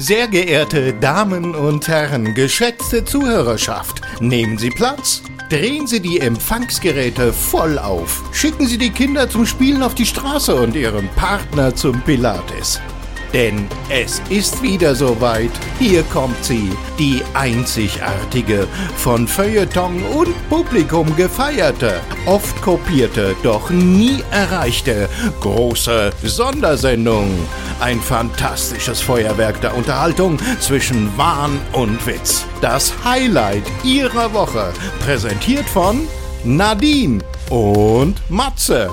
Sehr geehrte Damen und Herren, geschätzte Zuhörerschaft, nehmen Sie Platz. Drehen Sie die Empfangsgeräte voll auf. Schicken Sie die Kinder zum Spielen auf die Straße und Ihren Partner zum Pilates. Denn es ist wieder soweit. Hier kommt sie, die einzigartige, von Feuilleton und Publikum gefeierte, oft kopierte, doch nie erreichte große Sondersendung. Ein fantastisches Feuerwerk der Unterhaltung zwischen Wahn und Witz. Das Highlight ihrer Woche, präsentiert von Nadine und Matze.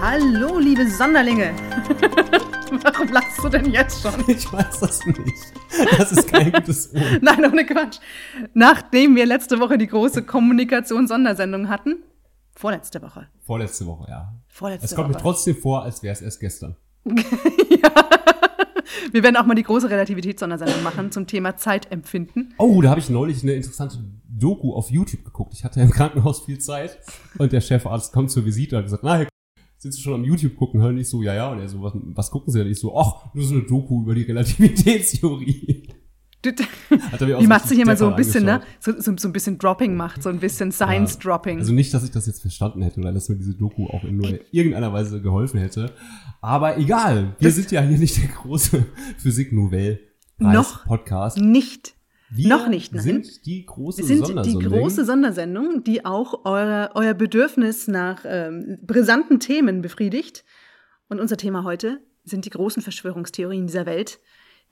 Hallo, liebe Sonderlinge. Warum lachst du denn jetzt schon? Ich weiß das nicht. Das ist kein gutes Ohr. Nein, ohne Quatsch. Nachdem wir letzte Woche die große Kommunikation-Sondersendung hatten, vorletzte Woche. Vorletzte Woche, ja. Vorletzte Es kommt Woche. mir trotzdem vor, als wäre es erst gestern. Wir werden auch mal die große Relativitätssondersendung machen zum Thema Zeitempfinden. Oh, da habe ich neulich eine interessante Doku auf YouTube geguckt. Ich hatte im Krankenhaus viel Zeit und der Chefarzt kommt zur Visite und hat gesagt, na, Herr sind Sie schon am YouTube gucken? Hören ich so, ja, ja. Und er so, was, was gucken Sie denn? Ich so, ach, nur so eine Doku über die Relativitätstheorie. Du- Hat er mir auch Wie so ein bisschen, ne? So, so, so ein bisschen Dropping macht, so ein bisschen Science-Dropping. Also nicht, dass ich das jetzt verstanden hätte oder dass mir diese Doku auch in nur irgendeiner Weise geholfen hätte. Aber egal, wir Das- sind ja hier nicht der große Physik Novell Noch nicht. Wir noch nicht, nein. sind die große Wir sind die Sondersendung. große Sondersendung, die auch euer, euer Bedürfnis nach ähm, brisanten Themen befriedigt. Und unser Thema heute sind die großen Verschwörungstheorien dieser Welt,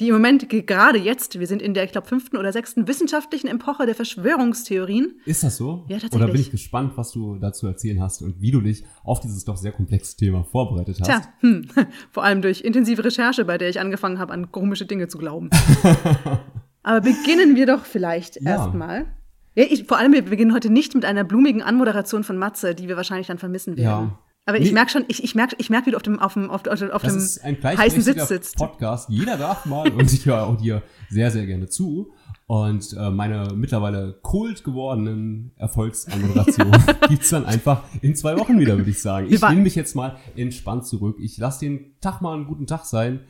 die im Moment ge- gerade jetzt, wir sind in der, ich glaube, fünften oder sechsten wissenschaftlichen Epoche der Verschwörungstheorien. Ist das so? Ja, tatsächlich. Oder bin ich gespannt, was du dazu erzählen hast und wie du dich auf dieses doch sehr komplexe Thema vorbereitet hast. Tja, hm, vor allem durch intensive Recherche, bei der ich angefangen habe, an komische Dinge zu glauben. Aber beginnen wir doch vielleicht Ja. erstmal. Ja, vor allem, wir beginnen heute nicht mit einer blumigen Anmoderation von Matze, die wir wahrscheinlich dann vermissen werden. Ja. Aber ich Nee. merke schon, ich, ich merke, ich merke, wie du auf dem, auf dem, auf, auf, dem heißen Sitz sitzt. Podcast. Jeder darf mal und ich höre auch dir sehr, sehr gerne zu. Und äh, meine mittlerweile kult gewordenen Erfolgsanmoderation gibt's dann einfach in zwei Wochen wieder, würde ich sagen. Ich nehme mich jetzt mal entspannt zurück. Ich lasse den Tag mal einen guten Tag sein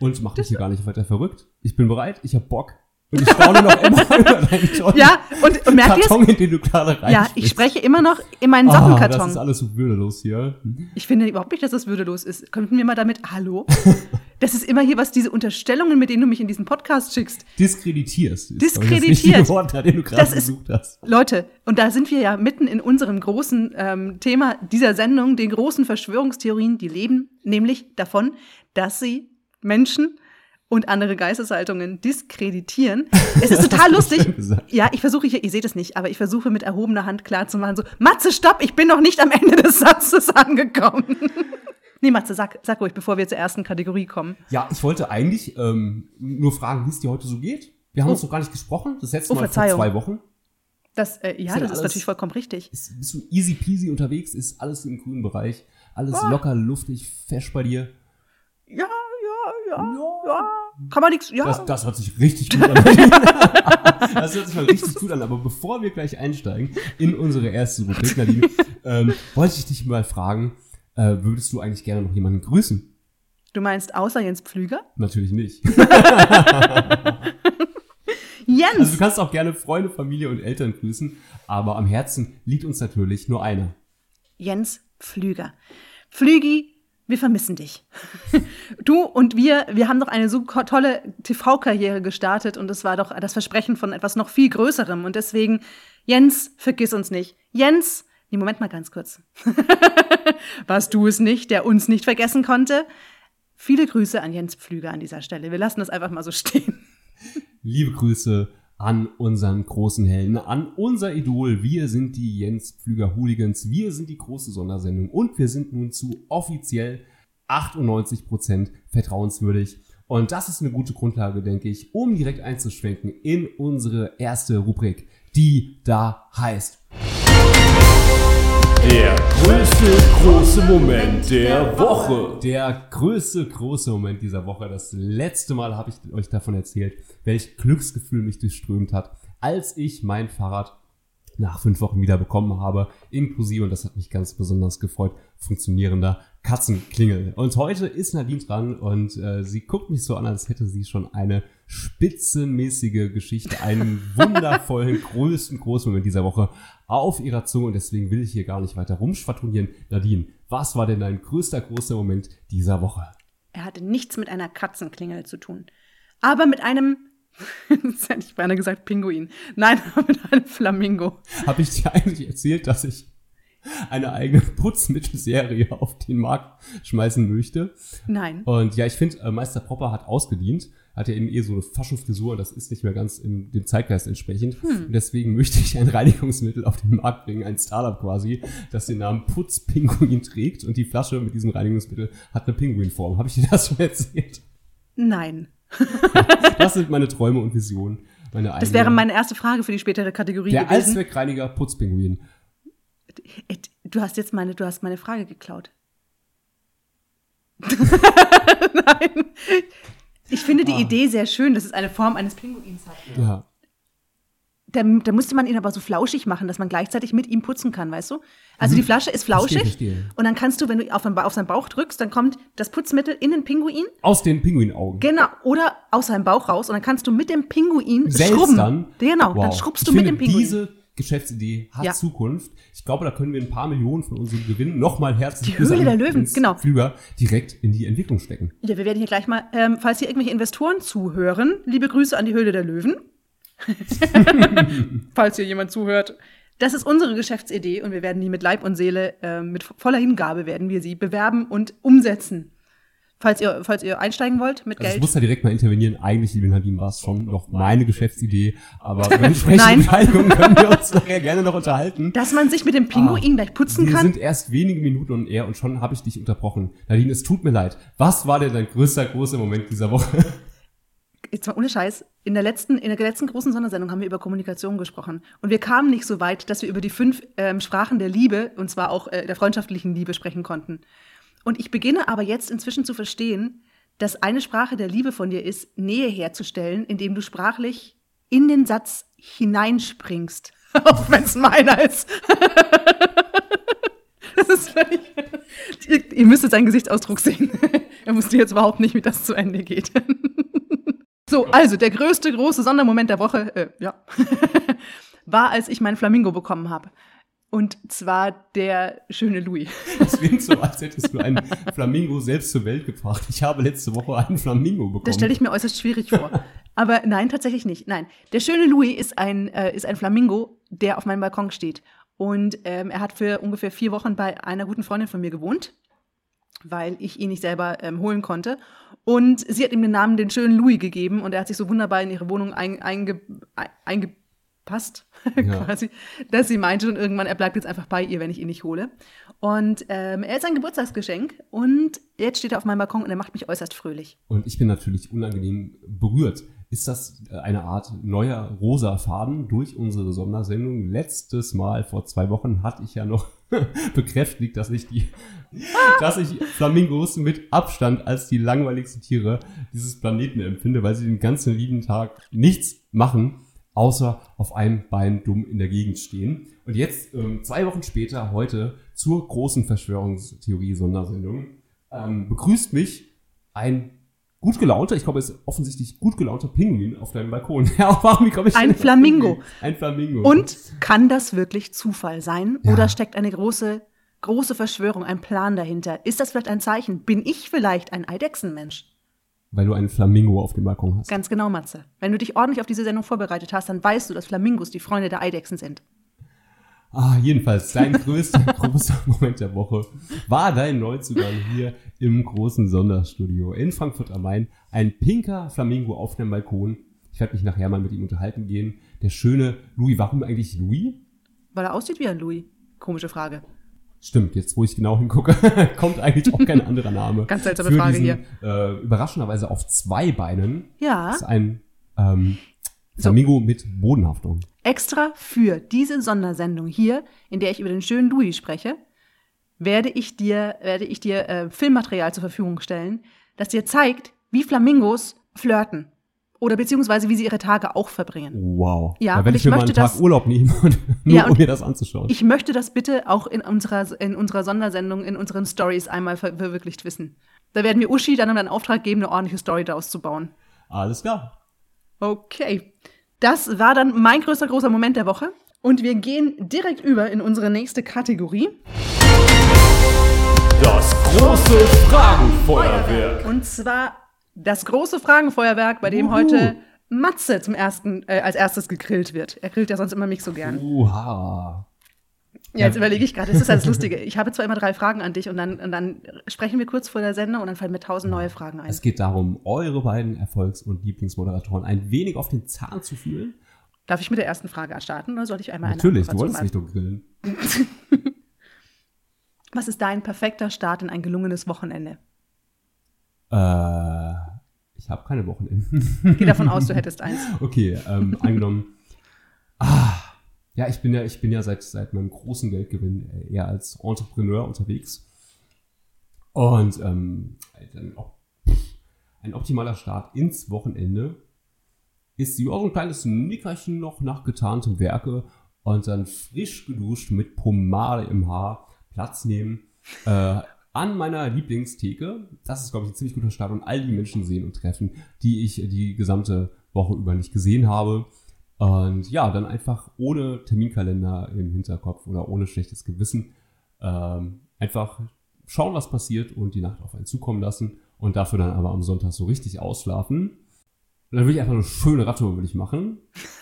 und mache mich hier gar nicht weiter verrückt. Ich bin bereit, ich habe Bock. Und ich staune noch immer über deinen tollen Ja, und, und merkt? Karton, in den du gerade. Ja, ich spreche immer noch in meinen Ah, das Sockenkarton. ist alles so würdelos hier. ich finde überhaupt nicht, dass das würdelos ist. Könnten wir mal damit, hallo? Das ist immer hier, was diese Unterstellungen, mit denen du mich in diesen Podcast schickst. Diskreditierst. ist, Das Diskreditiert. richtige Wort, dem du gerade Das ist- gesucht hast. Leute, und da sind wir ja mitten in unserem großen ähm, Thema dieser Sendung, den großen Verschwörungstheorien, die leben nämlich davon, dass sie Menschen und andere Geisteshaltungen diskreditieren. Es ist total lustig. Ja, ich versuche hier, ihr seht es nicht, aber ich versuche mit erhobener Hand klarzumachen, so, Matze, stopp, ich bin noch nicht am Ende des Satzes angekommen. nee, Matze, sag, sag ruhig, bevor wir zur ersten Kategorie kommen. Ja, ich wollte eigentlich ähm, nur fragen, wie es dir heute so geht. Wir haben Oh. uns noch gar nicht gesprochen. Das letzte Oh, Mal vor zwei Wochen. Das, äh, ja, Ist das ist natürlich vollkommen richtig. Ist, bist du easy peasy unterwegs? Ist alles im grünen Bereich? Alles Ah. locker, luftig, fesch bei dir? Ja, ja, ja, ja. Kann man nichts, ja. Das, das hört sich richtig gut an. das hört sich mal richtig gut an. Aber bevor wir gleich einsteigen in unsere erste Rubrik, Nadine, ähm, wollte ich dich mal fragen, äh, würdest du eigentlich gerne noch jemanden grüßen? Du meinst außer Jens Pflüger? Natürlich nicht. Jens! Also du kannst auch gerne Freunde, Familie und Eltern grüßen, aber am Herzen liegt uns natürlich nur einer. Jens Pflüger. Pflügi, wir vermissen dich. Du und wir, wir haben doch eine so tolle TV-Karriere gestartet und es war doch das Versprechen von etwas noch viel Größerem. Und deswegen, Jens, vergiss uns nicht. Jens, nee, Moment mal ganz kurz. Warst du es nicht, der uns nicht vergessen konnte? Viele Grüße an Jens Pflüger an dieser Stelle. Wir lassen das einfach mal so stehen. Liebe Grüße an unseren großen Helden, an unser Idol. Wir sind die Jens Pflüger Hooligans. Wir sind die große Sondersendung und wir sind nun zu offiziell 98% vertrauenswürdig. Und das ist eine gute Grundlage, denke ich, um direkt einzuschwenken in unsere erste Rubrik, die da heißt. Der größte große Moment der Woche. Der größte, große Moment dieser Woche. Das letzte Mal habe ich euch davon erzählt, welch Glücksgefühl mich durchströmt hat, als ich mein Fahrrad nach fünf Wochen wieder bekommen habe, inklusive, und das hat mich ganz besonders gefreut, funktionierender Katzenklingel. Und heute ist Nadine dran und äh, sie guckt mich so an, als hätte sie schon eine spitzenmäßige Geschichte, einen wundervollen, größten großen Moment dieser Woche auf ihrer Zunge. Und deswegen will ich hier gar nicht weiter rumschwadronieren. Nadine, was war denn dein größter, großer Moment dieser Woche? Er hatte nichts mit einer Katzenklingel zu tun. Aber mit einem, das hätte ich beinahe gesagt, Pinguin. Nein, mit einem Flamingo. Habe ich dir eigentlich erzählt, dass ich eine eigene Putzmittelserie auf den Markt schmeißen möchte? Nein. Und ja, ich finde, äh, Meister Popper hat ausgedient. Hat ja eben eh so eine Faschofrisur, das ist nicht mehr ganz im, dem Zeitgeist entsprechend. Und deswegen möchte ich ein Reinigungsmittel auf den Markt bringen, ein Startup quasi, das den Namen Putzpinguin trägt. Und die Flasche mit diesem Reinigungsmittel hat eine Pinguinform. Habe ich dir das schon erzählt? Nein. Das sind meine Träume und Visionen. Meine Das wäre meine erste Frage für die spätere Kategorie Der gewesen. Allzweckreiniger Putzpinguin. Äh, Du hast jetzt meine, du hast meine Frage geklaut. Nein. Ich finde die Ah. Idee sehr schön, dass es eine Form eines Pinguins hat. Ja. Da, da musste man ihn aber so flauschig machen, dass man gleichzeitig mit ihm putzen kann, weißt du? Also die Flasche ist flauschig Mhm. Verstehe, verstehe. und dann kannst du, wenn du auf, auf seinen Bauch drückst, dann kommt das Putzmittel in den Pinguin, Aus den Pinguinaugen. genau, oder aus seinem Bauch raus und dann kannst du mit dem Pinguin Selbst schrubben. dann? Genau, dann Wow. schrubbst ich du mit dem Pinguin. Diese Geschäftsidee hat Ja. Zukunft. Ich glaube, da können wir ein paar Millionen von unserem Gewinn nochmal herzlich Die Höhle der Löwen, genau. Flüger direkt in die Entwicklung stecken. Ja, wir werden hier gleich mal, ähm, falls hier irgendwelche Investoren zuhören, liebe Grüße an die Höhle der Löwen. falls hier jemand zuhört. Das ist unsere Geschäftsidee und wir werden die mit Leib und Seele, ähm, mit voller Hingabe werden wir sie bewerben und umsetzen. Falls ihr, falls ihr einsteigen wollt mit Also ich Geld. muss da direkt mal intervenieren. Eigentlich, liebe Nadine, war es schon noch meine Geschäftsidee. Aber über entsprechende Nein. Beteiligungen können wir uns nachher gerne noch unterhalten. dass man sich mit dem Pinguin gleich putzen Wir kann. sind erst wenige Minuten und eher und schon habe ich dich unterbrochen. Nadine, es tut mir leid. Was war denn dein größter, großer Moment dieser Woche? Jetzt mal ohne Scheiß, in der letzten, in der letzten großen Sondersendung haben wir über Kommunikation gesprochen. Und wir kamen nicht so weit, dass wir über die fünf ähm, Sprachen der Liebe, und zwar auch äh, der freundschaftlichen Liebe, sprechen konnten. Und ich beginne aber jetzt inzwischen zu verstehen, dass eine Sprache der Liebe von dir ist, Nähe herzustellen, indem du sprachlich in den Satz hineinspringst. Auch wenn es meiner ist. das ist völlig. ihr, ihr müsst jetzt seinen Gesichtsausdruck sehen. er wusste jetzt überhaupt nicht, wie das zu Ende geht. So, also der größte große Sondermoment der Woche, äh, ja, war, als ich meinen Flamingo bekommen habe. Und zwar der schöne Louis. Das klingt so, als hättest du einen Flamingo selbst zur Welt gebracht. Ich habe letzte Woche einen Flamingo bekommen. Das stelle ich mir äußerst schwierig vor. Aber nein, tatsächlich nicht. Nein, der schöne Louis ist ein, äh, ist ein Flamingo, der auf meinem Balkon steht. Und ähm, er hat für ungefähr vier Wochen bei einer guten Freundin von mir gewohnt, weil ich ihn nicht selber ähm, holen konnte. Und sie hat ihm den Namen den schönen Louis gegeben und er hat sich so wunderbar in ihre Wohnung ein, einge, ein, eingepasst, Ja. quasi, dass sie meinte und irgendwann, er bleibt jetzt einfach bei ihr, wenn ich ihn nicht hole. Und ähm, er ist ein Geburtstagsgeschenk und jetzt steht er auf meinem Balkon und er macht mich äußerst fröhlich. Und ich bin natürlich unangenehm berührt. Ist das äh, eine Art neuer rosa Faden durch unsere Sondersendung? Letztes Mal vor zwei Wochen hatte ich ja noch bekräftigt, dass ich die, dass ich Flamingos mit Abstand als die langweiligsten Tiere dieses Planeten empfinde, weil sie den ganzen lieben Tag nichts machen, außer auf einem Bein dumm in der Gegend stehen. Und jetzt, ähm, zwei Wochen später, heute zur großen Verschwörungstheorie-Sondersendung, ähm, begrüßt mich ein gut gelaunter, ich glaube, es ist offensichtlich gut gelaunter Pinguin auf deinem Balkon. Ja, warum, komme ich Ein Flamingo. Ein Flamingo. Und kann das wirklich Zufall sein? Ja. Oder steckt eine große, große Verschwörung, ein Plan dahinter? Ist das vielleicht ein Zeichen? Bin ich vielleicht ein Eidechsenmensch? Weil du einen Flamingo auf dem Balkon hast. Ganz genau, Matze. Wenn du dich ordentlich auf diese Sendung vorbereitet hast, dann weißt du, dass Flamingos die Freunde der Eidechsen sind. Ah, jedenfalls, dein größter großer Moment der Woche war dein Neuzugang hier im großen Sonderstudio in Frankfurt am Main. Ein pinker Flamingo auf dem Balkon. Ich werde mich nachher mal mit ihm unterhalten gehen. Der schöne Louis. Warum eigentlich Louis? Weil er aussieht wie ein Louis. Komische Frage. Stimmt, jetzt wo ich genau hingucke, kommt eigentlich auch kein anderer Name. Ganz seltsame Für Frage diesen, Äh, überraschenderweise auf zwei Beinen. Ja, ist ein ähm, So. Flamingo mit Bodenhaftung. extra für diese Sondersendung hier, in der ich über den schönen Louis spreche, werde ich dir, werde ich dir äh, Filmmaterial zur Verfügung stellen, das dir zeigt, wie Flamingos flirten. Oder beziehungsweise wie sie ihre Tage auch verbringen. Wow. Ja, da und werde ich ich mir mal möchte einen Tag das- Urlaub nehmen, nur Ja, um mir das anzuschauen. Ich möchte das bitte auch in unserer, in unserer Sondersendung, in unseren Stories einmal ver verwirklicht wissen. Da werden wir Uschi dann einen Auftrag geben, eine ordentliche Story daraus zu bauen. Alles klar. Okay. Das war dann mein größter großer Moment der Woche. Und wir gehen direkt über in unsere nächste Kategorie. Das große Fragenfeuerwerk. Und zwar das große Fragenfeuerwerk, bei dem Uhu. heute Matze zum ersten, äh, als erstes gegrillt wird. Er grillt ja sonst immer mich so gern. Uha. Ja, jetzt überlege ich gerade, das ist das Lustige. Ich habe zwar immer drei Fragen an dich und dann, und dann sprechen wir kurz vor der Sendung und dann fallen mir tausend neue Fragen ein. Es geht darum, eure beiden Erfolgs- und Lieblingsmoderatoren ein wenig auf den Zahn zu fühlen. Darf ich mit der ersten Frage starten oder soll ich einmal eine Natürlich, du wolltest mich doch grillen. machen? Was ist dein perfekter Start in ein gelungenes Wochenende? Äh, ich habe keine Wochenenden. Geh davon aus, du hättest eins. Okay, ähm, angenommen. Ah, ja, ich bin ja, ich bin ja seit, seit meinem großen Geldgewinn eher als Entrepreneur unterwegs. Und ähm, ein, op- ein optimaler Start ins Wochenende ist so ein kleines Nickerchen noch nach getantem Werke und dann frisch geduscht mit Pomade im Haar Platz nehmen äh, an meiner Lieblingstheke. Das ist, glaube ich, ein ziemlich guter Start und all die Menschen sehen und treffen, die ich die gesamte Woche über nicht gesehen habe. Und ja, dann einfach ohne Terminkalender im Hinterkopf oder ohne schlechtes Gewissen ähm, einfach schauen, was passiert und die Nacht auf einen zukommen lassen und dafür dann aber am Sonntag so richtig ausschlafen. Und dann würde ich einfach eine schöne Radtour würde ich machen.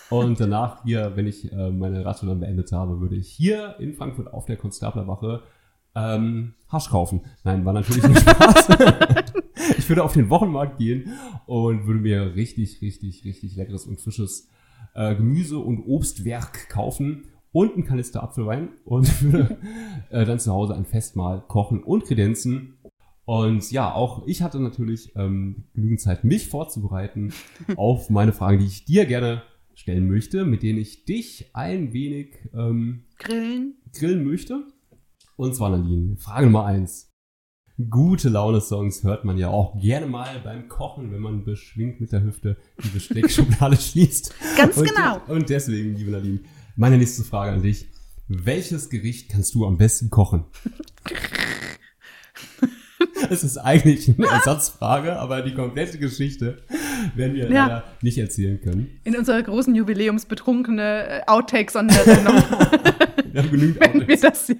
Und danach hier, wenn ich äh, meine Radtour dann beendet habe, würde ich hier in Frankfurt auf der Konstablerwache ähm, Hasch kaufen. Nein, war natürlich nur Spaß. ich würde auf den Wochenmarkt gehen und würde mir richtig, richtig, richtig leckeres und frisches äh, Gemüse und Obstwerk kaufen und einen Kanister Apfelwein und würde äh, dann zu Hause ein Festmahl kochen und kredenzen. Und ja, auch ich hatte natürlich ähm, genügend Zeit, mich vorzubereiten auf meine Fragen, die ich dir gerne stellen möchte, mit denen ich dich ein wenig ähm, Grillen? grillen möchte. Und zwar, Nadine, Frage Nummer eins. Gute Laune-Songs hört man ja auch gerne mal beim Kochen, wenn man beschwingt mit der Hüfte die Besteckschublade schließt. Ganz und, genau. Und deswegen, liebe Nadine, meine nächste Frage an dich. Welches Gericht kannst du am besten kochen? Es ist eigentlich eine Ersatzfrage, aber die komplette Geschichte werden wir Ja. leider nicht erzählen können. In unserer großen jubiläumsbetrunkene äh, Outtake-Sondersendung Wir haben genügend werden wir das ja.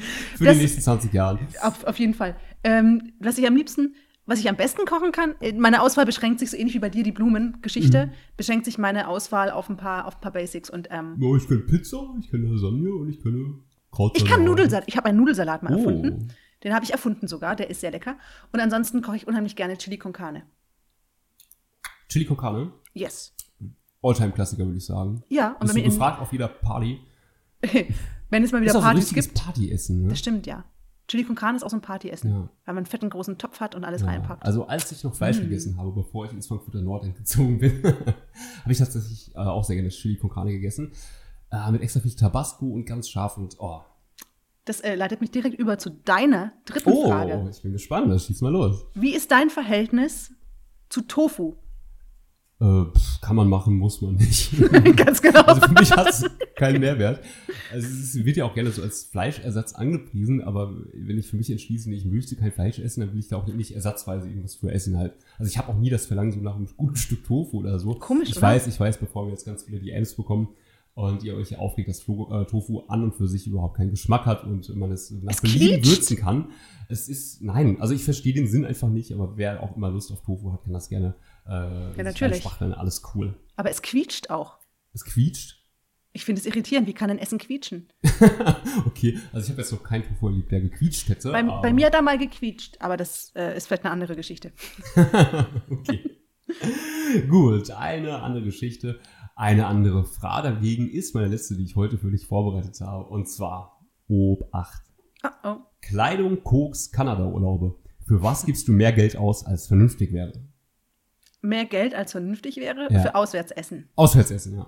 für das- die nächsten 20 Jahre. Auf, auf jeden Fall. Ähm, was ich am liebsten, was ich am besten kochen kann, äh, meine Auswahl beschränkt sich so ähnlich wie bei dir, die Blumengeschichte, Mhm. beschränkt sich meine Auswahl auf ein paar, auf ein paar Basics. Und ähm, Ja, ich kann Pizza, ich kann Lasagne und ich kann Krautsalat. ich kann Nudelsalat. Ich habe einen Nudelsalat mal Oh. erfunden. Den habe ich erfunden sogar, der ist sehr lecker. Und ansonsten koche ich unheimlich gerne Chili con Carne. Chili con Carne, Yes. Alltime-Klassiker würde ich sagen. Ja, und Bist wenn, du gefragt auf jeder Party. wenn es mal wieder ist auch so ein Partys gibt. Partyessen, ne? Das stimmt, ja. Chili con Carne ist auch so ein Partyessen. Ja. Weil man einen fetten großen Topf hat und alles Ja, reinpackt. also als ich noch Fleisch Mm. gegessen habe, bevor ich ins Frankfurter Nordend gezogen bin, habe ich tatsächlich äh, auch sehr gerne Chili con Carne gegessen. Äh, mit extra viel Tabasco und ganz scharf und oh. Das äh, leitet mich direkt über zu deiner dritten Oh, Frage. ich bin gespannt, das schieß mal los. Wie ist dein Verhältnis zu Tofu? Äh, kann man machen, muss man nicht. Ganz genau. Also für mich hat es keinen Mehrwert. Also es wird ja auch gerne so als Fleischersatz angepriesen, aber wenn ich für mich entschließe, ich möchte kein Fleisch essen, dann will ich da auch nicht ersatzweise irgendwas für essen halt. Also ich habe auch nie das Verlangen so nach einem guten Stück Tofu oder so. Komisch, Ich oder? weiß, ich weiß, bevor wir jetzt ganz viele DMs bekommen und ihr euch aufregt, dass äh, Tofu an und für sich überhaupt keinen Geschmack hat und man es nach Es Belieben würzen kann. Es ist, nein, also ich verstehe den Sinn einfach nicht, aber wer auch immer Lust auf Tofu hat, kann das gerne äh, sich natürlich. Alles cool. Aber es quietscht auch. Es quietscht. Ich finde es irritierend. Wie kann ein Essen quietschen? Okay, also ich habe jetzt noch keinen Tofu erlebt, der gequietscht hätte. Bei, bei mir hat er mal gequietscht, aber das äh, ist vielleicht eine andere Geschichte. okay. Gut, eine andere Geschichte. Eine andere Frage dagegen ist meine letzte, die ich heute für dich vorbereitet habe. Und zwar Obacht. Oh, oh. Kleidung, Koks, Kanada-Urlaube. Für was gibst du mehr Geld aus, als vernünftig wäre? Mehr Geld als vernünftig wäre Ja. für Auswärtsessen. Auswärtsessen, ja.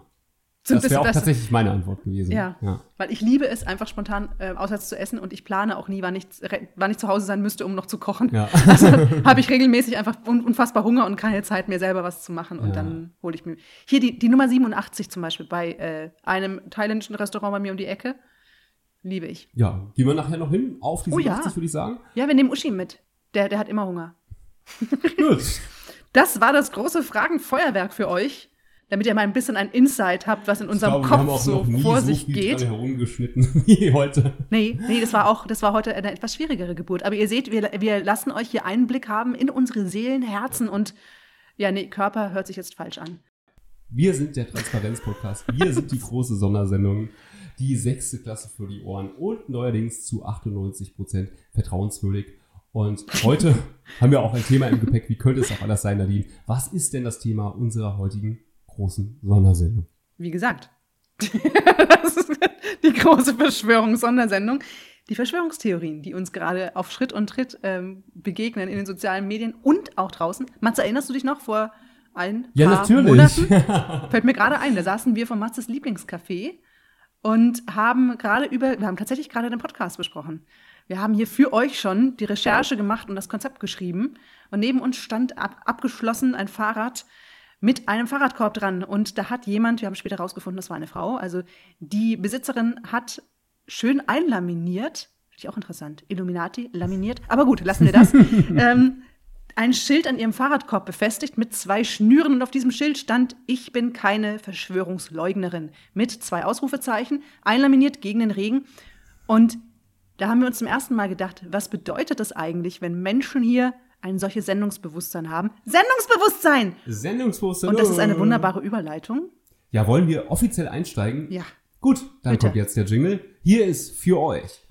So das wäre auch tatsächlich meine Antwort gewesen. Ja, ja. weil ich liebe es, einfach spontan äh, auswärts zu essen und ich plane auch nie, wann ich, wann ich zu Hause sein müsste, um noch zu kochen. Ja. Also habe ich regelmäßig einfach un unfassbar Hunger und keine Zeit, mir selber was zu machen. Und Ja. dann hole ich mir. Hier die, die Nummer 87 zum Beispiel bei äh, einem thailändischen Restaurant bei mir um die Ecke. Liebe ich. Ja, gehen wir nachher noch hin auf die Oh ja. 87, würde ich sagen. Ja, wir nehmen Uschi mit. Der, der hat immer Hunger. Gut. Das war das große Fragenfeuerwerk für euch, damit ihr mal ein bisschen ein Insight habt, was in unserem glaube, Kopf so vor so sich geht. herumgeschnitten wie heute. Nee, nee, das war auch, das war heute eine etwas schwierigere Geburt. Aber ihr seht, wir, wir lassen euch hier Einblick haben in unsere Seelen, Herzen und ja, nee, Körper hört sich jetzt falsch an. Wir sind der Transparenz-Podcast. Wir sind die große Sondersendung. Die sechste Klasse für die Ohren und neuerdings zu 98 Prozent vertrauenswürdig. Und heute haben wir auch ein Thema im Gepäck. Wie könnte es auch anders sein, Nadine? Was ist denn das Thema unserer heutigen großen Sondersendung? Wie gesagt, das ist die große Verschwörungssondersendung. Die Verschwörungstheorien, die uns gerade auf Schritt und Tritt ähm, begegnen in den sozialen Medien und auch draußen. Matze, erinnerst du dich noch vor ein Ja, paar natürlich. Monaten? Fällt mir gerade ein, da saßen wir vom Matzes Lieblingscafé und haben gerade über, wir haben tatsächlich gerade den Podcast besprochen. Wir haben hier für euch schon die Recherche gemacht und das Konzept geschrieben. Und neben uns stand ab, abgeschlossen ein Fahrrad mit einem Fahrradkorb dran. Und da hat jemand, wir haben später rausgefunden, das war eine Frau, also die Besitzerin hat schön einlaminiert, finde ich auch interessant, Illuminati, laminiert, aber gut, lassen wir das, ähm, ein Schild an ihrem Fahrradkorb befestigt mit zwei Schnüren und auf diesem Schild stand, ich bin keine Verschwörungsleugnerin, mit zwei Ausrufezeichen, einlaminiert gegen den Regen. Und da haben wir uns zum ersten Mal gedacht, was bedeutet das eigentlich, wenn Menschen hier ein solches Sendungsbewusstsein haben? Sendungsbewusstsein! Sendungsbewusstsein. Und das ist eine wunderbare Überleitung. Ja, wollen wir offiziell einsteigen? Ja. Gut, dann Bitte. kommt jetzt der Jingle. Hier ist für euch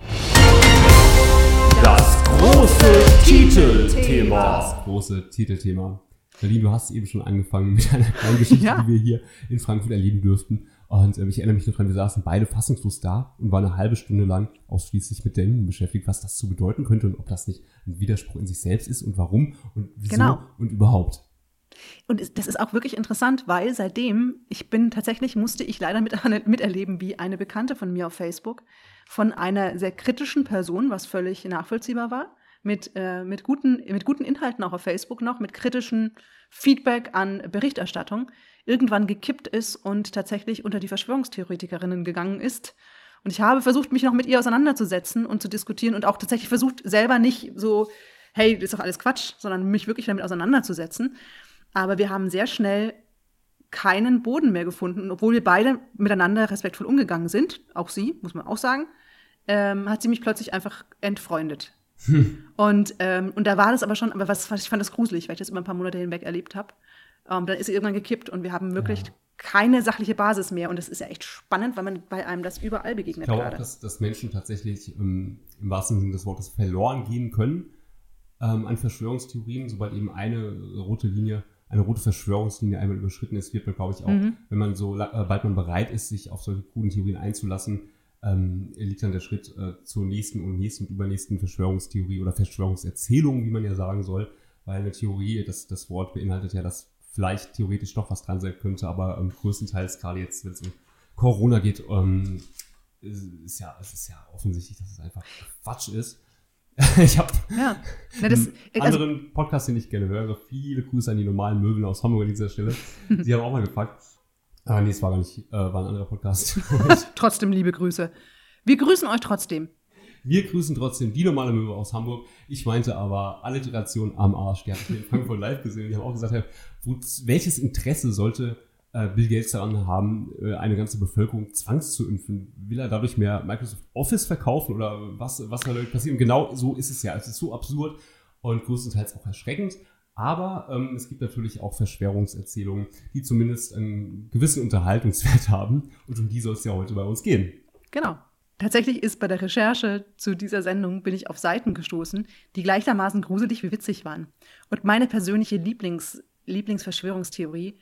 Das große das Titelthema. große Titelthema. Nadine, du hast eben schon angefangen mit einer kleinen Geschichte, Ja. die wir hier in Frankfurt erleben durften. Und ähm, ich erinnere mich noch dran, wir saßen beide fassungslos da und waren eine halbe Stunde lang ausschließlich mit Denken beschäftigt, was das so bedeuten könnte und ob das nicht ein Widerspruch in sich selbst ist und warum und wieso Genau. und überhaupt. Und das ist auch wirklich interessant, weil seitdem, ich bin tatsächlich, musste ich leider mit, miterleben, wie eine Bekannte von mir auf Facebook von einer sehr kritischen Person, was völlig nachvollziehbar war, mit, äh, mit, guten, mit guten Inhalten auch auf Facebook noch, mit kritischem Feedback an Berichterstattung, irgendwann gekippt ist und tatsächlich unter die Verschwörungstheoretikerinnen gegangen ist. Und ich habe versucht, mich noch mit ihr auseinanderzusetzen und zu diskutieren und auch tatsächlich versucht, selber nicht so, hey, das ist doch alles Quatsch, sondern mich wirklich damit auseinanderzusetzen. Aber wir haben sehr schnell keinen Boden mehr gefunden. Und obwohl wir beide miteinander respektvoll umgegangen sind, auch sie, muss man auch sagen, ähm, hat sie mich plötzlich einfach entfreundet. Und, ähm, und da war das aber schon, aber was, was ich fand das gruselig, weil ich das über ein paar Monate hinweg erlebt habe. Ähm, dann ist sie irgendwann gekippt und wir haben wirklich Ja. keine sachliche Basis mehr. Und das ist ja echt spannend, weil man bei einem das überall Ich begegnet glaube auch, gerade. dass, dass Menschen tatsächlich ähm, im wahrsten Sinne des Wortes verloren gehen können ähm, an Verschwörungstheorien, sobald eben eine rote Linie, eine rote Verschwörungslinie einmal überschritten ist, wird man, glaube ich, auch, Mhm. wenn man so, äh, bald man bereit ist, sich auf solche guten Theorien einzulassen, ähm, liegt dann der Schritt äh, zur nächsten und nächsten und übernächsten Verschwörungstheorie oder Verschwörungserzählung, wie man ja sagen soll, weil eine Theorie, das, das Wort beinhaltet ja, dass vielleicht theoretisch doch was dran sein könnte, aber ähm, größtenteils gerade jetzt, wenn es um Corona geht, ähm, ist, ja, es ist ja offensichtlich, dass es einfach Quatsch ist. ich habe Ja. Na, das, einen also, anderen Podcast, den ich gerne höre. Viele Grüße an die normalen Möbel aus Hamburg an dieser Stelle. Die haben auch mal gefragt. Ah, nee, es war gar nicht, äh, war ein anderer Podcast. trotzdem liebe Grüße. Wir grüßen euch trotzdem. Wir grüßen trotzdem die normale Möwe aus Hamburg. Ich meinte aber Alliteration am Arsch. Die habe ich in Frankfurt live gesehen. Die haben auch gesagt, welches Interesse sollte äh, Bill Gates daran haben, äh, eine ganze Bevölkerung zwangs zu impfen? Will er dadurch mehr Microsoft Office verkaufen oder was, was soll damit passieren? Und genau so ist es ja. Es ist so absurd und größtenteils auch erschreckend. Aber ähm, es gibt natürlich auch Verschwörungserzählungen, die zumindest einen gewissen Unterhaltungswert haben. Und um die soll es ja heute bei uns gehen. Genau. Tatsächlich ist bei der Recherche zu dieser Sendung bin ich auf Seiten gestoßen, die gleichermaßen gruselig wie witzig waren. Und meine persönliche Lieblings, Lieblingsverschwörungstheorie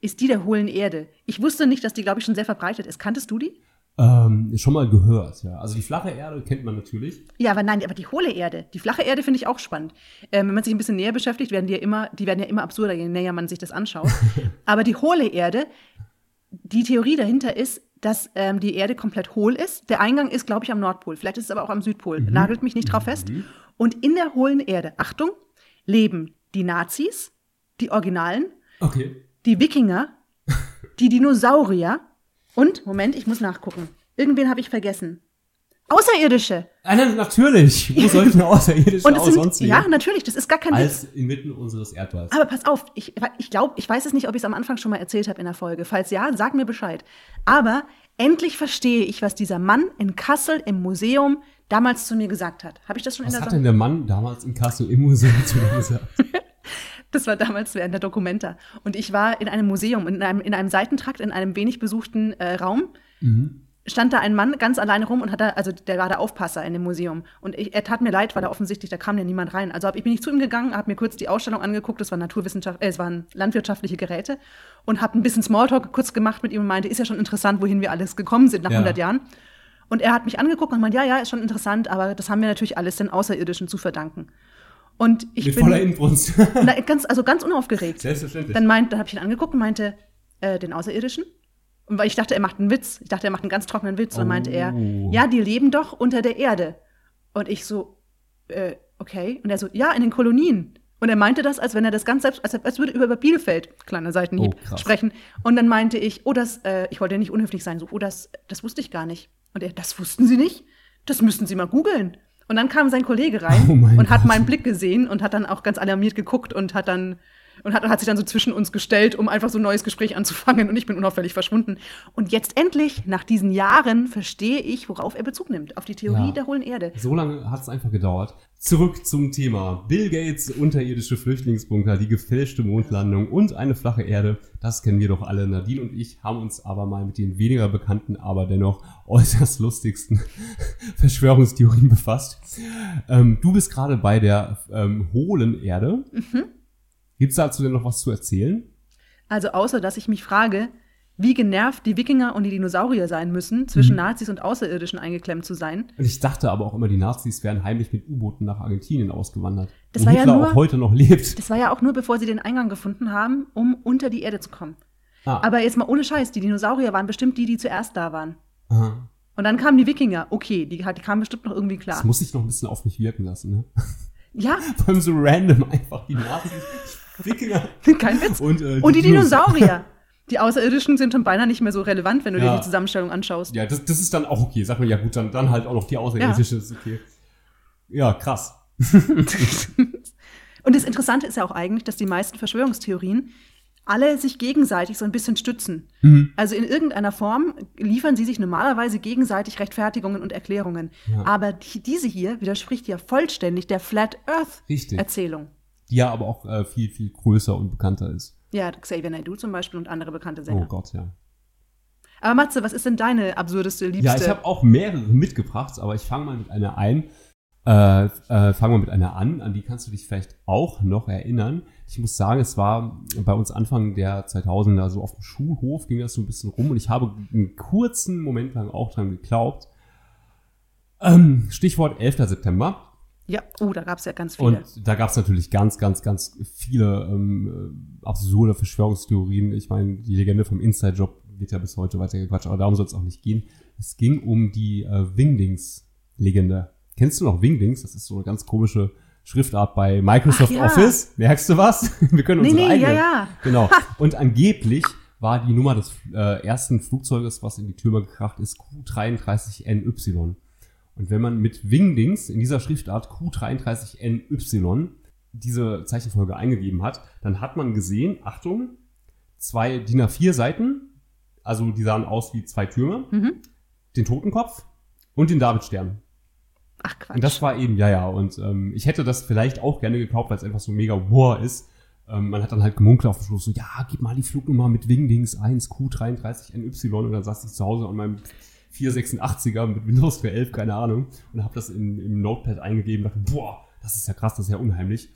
ist die der hohlen Erde. Ich wusste nicht, dass die, glaube ich, schon sehr verbreitet ist. Kanntest du die? Ähm, schon mal gehört, ja. Also die flache Erde kennt man natürlich. Ja, aber nein, aber die hohle Erde, die flache Erde finde ich auch spannend. Ähm, wenn man sich ein bisschen näher beschäftigt, werden die ja immer, die werden ja immer absurder, je näher man sich das anschaut. aber die hohle Erde, die Theorie dahinter ist, dass ähm, die Erde komplett hohl ist. Der Eingang ist, glaube ich, am Nordpol. Vielleicht ist es aber auch am Südpol. Mhm. Nagelt mich nicht drauf fest. Und in der hohlen Erde, Achtung, leben die Nazis, die Originalen, Okay. die Wikinger, die Dinosaurier und, Moment, ich muss nachgucken. Irgendwen habe ich vergessen. Außerirdische. Nein, natürlich. Wo sollten Außerirdische Und es auch sind, sonst ja, natürlich, das ist gar kein Witz. Als inmitten unseres Erdballs. Aber pass auf, ich, ich glaube, ich weiß es nicht, ob ich es am Anfang schon mal erzählt habe in der Folge. Falls ja, sag mir Bescheid. Aber endlich verstehe ich, was dieser Mann in Kassel im Museum damals zu mir gesagt hat. Habe ich das schon Was in der hat Son- denn der Mann damals in Kassel im Museum zu mir gesagt? Das war damals während der Documenta. Und ich war in einem Museum, in einem, in einem Seitentrakt, in einem wenig besuchten äh, Raum. Stand da ein Mann ganz alleine rum und hat da, also der war der Aufpasser in dem Museum. Und ich, er tat mir leid, weil da offensichtlich, da kam ja niemand rein. Also hab, ich bin nicht zu ihm gegangen, habe mir kurz die Ausstellung angeguckt, das waren Naturwissenschaft, äh, es waren landwirtschaftliche Geräte und habe ein bisschen Smalltalk kurz gemacht mit ihm und meinte, ist ja schon interessant, wohin wir alles gekommen sind nach Ja. 100 Jahren. Und er hat mich angeguckt und meinte, ja, ja, ist schon interessant, aber das haben wir natürlich alles den Außerirdischen zu verdanken. Und ich Mit bin voller Inbrunst. na, ganz, also ganz unaufgeregt. Selbstverständlich. Dann meint, dann habe ich ihn angeguckt und meinte, äh, den Außerirdischen. Und weil ich dachte, er macht einen Witz. Ich dachte, er macht einen ganz trockenen Witz. Und dann meinte er, Oh. ja, die leben doch unter der Erde. Und ich so, äh, okay. Und er so, ja, in den Kolonien. Und er meinte das, als wenn er das ganz selbst, als, als würde er über Bielefeld, kleiner Seitenhieb, Oh, sprechen. Und dann meinte ich, oh, das, äh, ich wollte nicht unhöflich sein, so, oh, das, das wusste ich gar nicht. Und er, das wussten Sie nicht? Das müssten Sie mal googeln. Und dann kam sein Kollege rein Oh und hat Gott. meinen Blick gesehen und hat dann auch ganz alarmiert geguckt und hat dann und hat, hat sich dann so zwischen uns gestellt, um einfach so ein neues Gespräch anzufangen und ich bin unauffällig verschwunden. Und jetzt endlich, nach diesen Jahren, verstehe ich, worauf er Bezug nimmt. Auf die Theorie Ja. der hohlen Erde. So lange hat es einfach gedauert. Zurück zum Thema. Bill Gates, unterirdische Flüchtlingsbunker, die gefälschte Mondlandung und eine flache Erde. Das kennen wir doch alle. Nadine und ich haben uns aber mal mit den weniger bekannten, aber dennoch äußerst lustigsten Verschwörungstheorien befasst. Ähm, du bist gerade bei der ähm, hohlen Erde. Mhm. Gibt's dazu denn noch was zu erzählen? Also außer, dass ich mich frage, wie genervt die Wikinger und die Dinosaurier sein müssen, zwischen Mhm. Nazis und Außerirdischen eingeklemmt zu sein. Und ich dachte aber auch immer, die Nazis wären heimlich mit U-Booten nach Argentinien ausgewandert. Das war ja Hitler nur- auch heute noch lebt. Das war ja auch nur, bevor sie den Eingang gefunden haben, um unter die Erde zu kommen. Ah. Aber jetzt mal ohne Scheiß, die Dinosaurier waren bestimmt die, die zuerst da waren. Aha. Und dann kamen die Wikinger. Okay, die, die kamen bestimmt noch irgendwie klar. Das muss ich noch ein bisschen auf mich wirken lassen, ne? Ja, Vor allem so random einfach die Nazis, Wikinger kein Witz. und, äh, Und die Dinos. Dinosaurier. Die Außerirdischen sind schon beinahe nicht mehr so relevant, wenn du Ja. dir die Zusammenstellung anschaust. Ja, das, das ist dann auch okay. Sag mal, ja gut, dann, dann halt auch noch die Außerirdische, ist okay. Ja, krass. Und das Interessante ist ja auch eigentlich, dass die meisten Verschwörungstheorien alle sich gegenseitig so ein bisschen stützen. Mhm. Also in irgendeiner Form liefern sie sich normalerweise gegenseitig Rechtfertigungen und Erklärungen. Ja. Aber die, diese hier widerspricht ja vollständig der Flat Earth Richtig. Erzählung. Die ja aber auch äh, viel, viel größer und bekannter ist. Ja, Xavier Naidoo zum Beispiel und andere bekannte Oh Sänger. Gott, ja. Aber Matze, was ist denn deine absurdeste, liebste? Ja, ich habe auch mehrere mitgebracht, aber ich fange mal mit einer ein. Äh, äh, fangen wir mit einer an, an die kannst du dich vielleicht auch noch erinnern. Ich muss sagen, es war bei uns Anfang der 2000er so auf dem Schulhof ging das so ein bisschen rum und ich habe einen kurzen Moment lang auch dran geglaubt. Ähm, Stichwort 11. September. Ja, oh, da gab es ja ganz viele. Und da gab es natürlich ganz, ganz, ganz viele ähm, äh, absurde Verschwörungstheorien. Ich meine, die Legende vom Inside-Job wird ja bis heute weitergequatscht, aber darum soll es auch nicht gehen. Es ging um die äh, Wingdings-Legende. Kennst du noch Wingdings? Das ist so eine ganz komische Schriftart bei Microsoft ja. Office. Merkst du was? Wir können nee, unsere nee, eigene. ja, ja. Genau. Und angeblich war die Nummer des äh, ersten Flugzeuges, was in die Türme gekracht ist, Q33NY. Und wenn man mit Wingdings in dieser Schriftart Q33NY diese Zeichenfolge eingegeben hat, dann hat man gesehen, Achtung, zwei DIN A4 Seiten, also die sahen aus wie zwei Türme, Mhm. den Totenkopf und den Davidstern. Ach Quatsch. Und das war eben, ja, ja. Und ähm, ich hätte das vielleicht auch gerne gekauft, weil es einfach so mega wow ist. Ähm, man hat dann halt gemunkelt auf dem Schluss so, ja, gib mal die Flugnummer mit Wingdings 1 Q33NY und dann saß ich zu Hause an meinem 486er mit Windows 4.11, keine Ahnung, und habe das in, im Notepad eingegeben und dachte, boah, das ist ja krass, das ist ja unheimlich.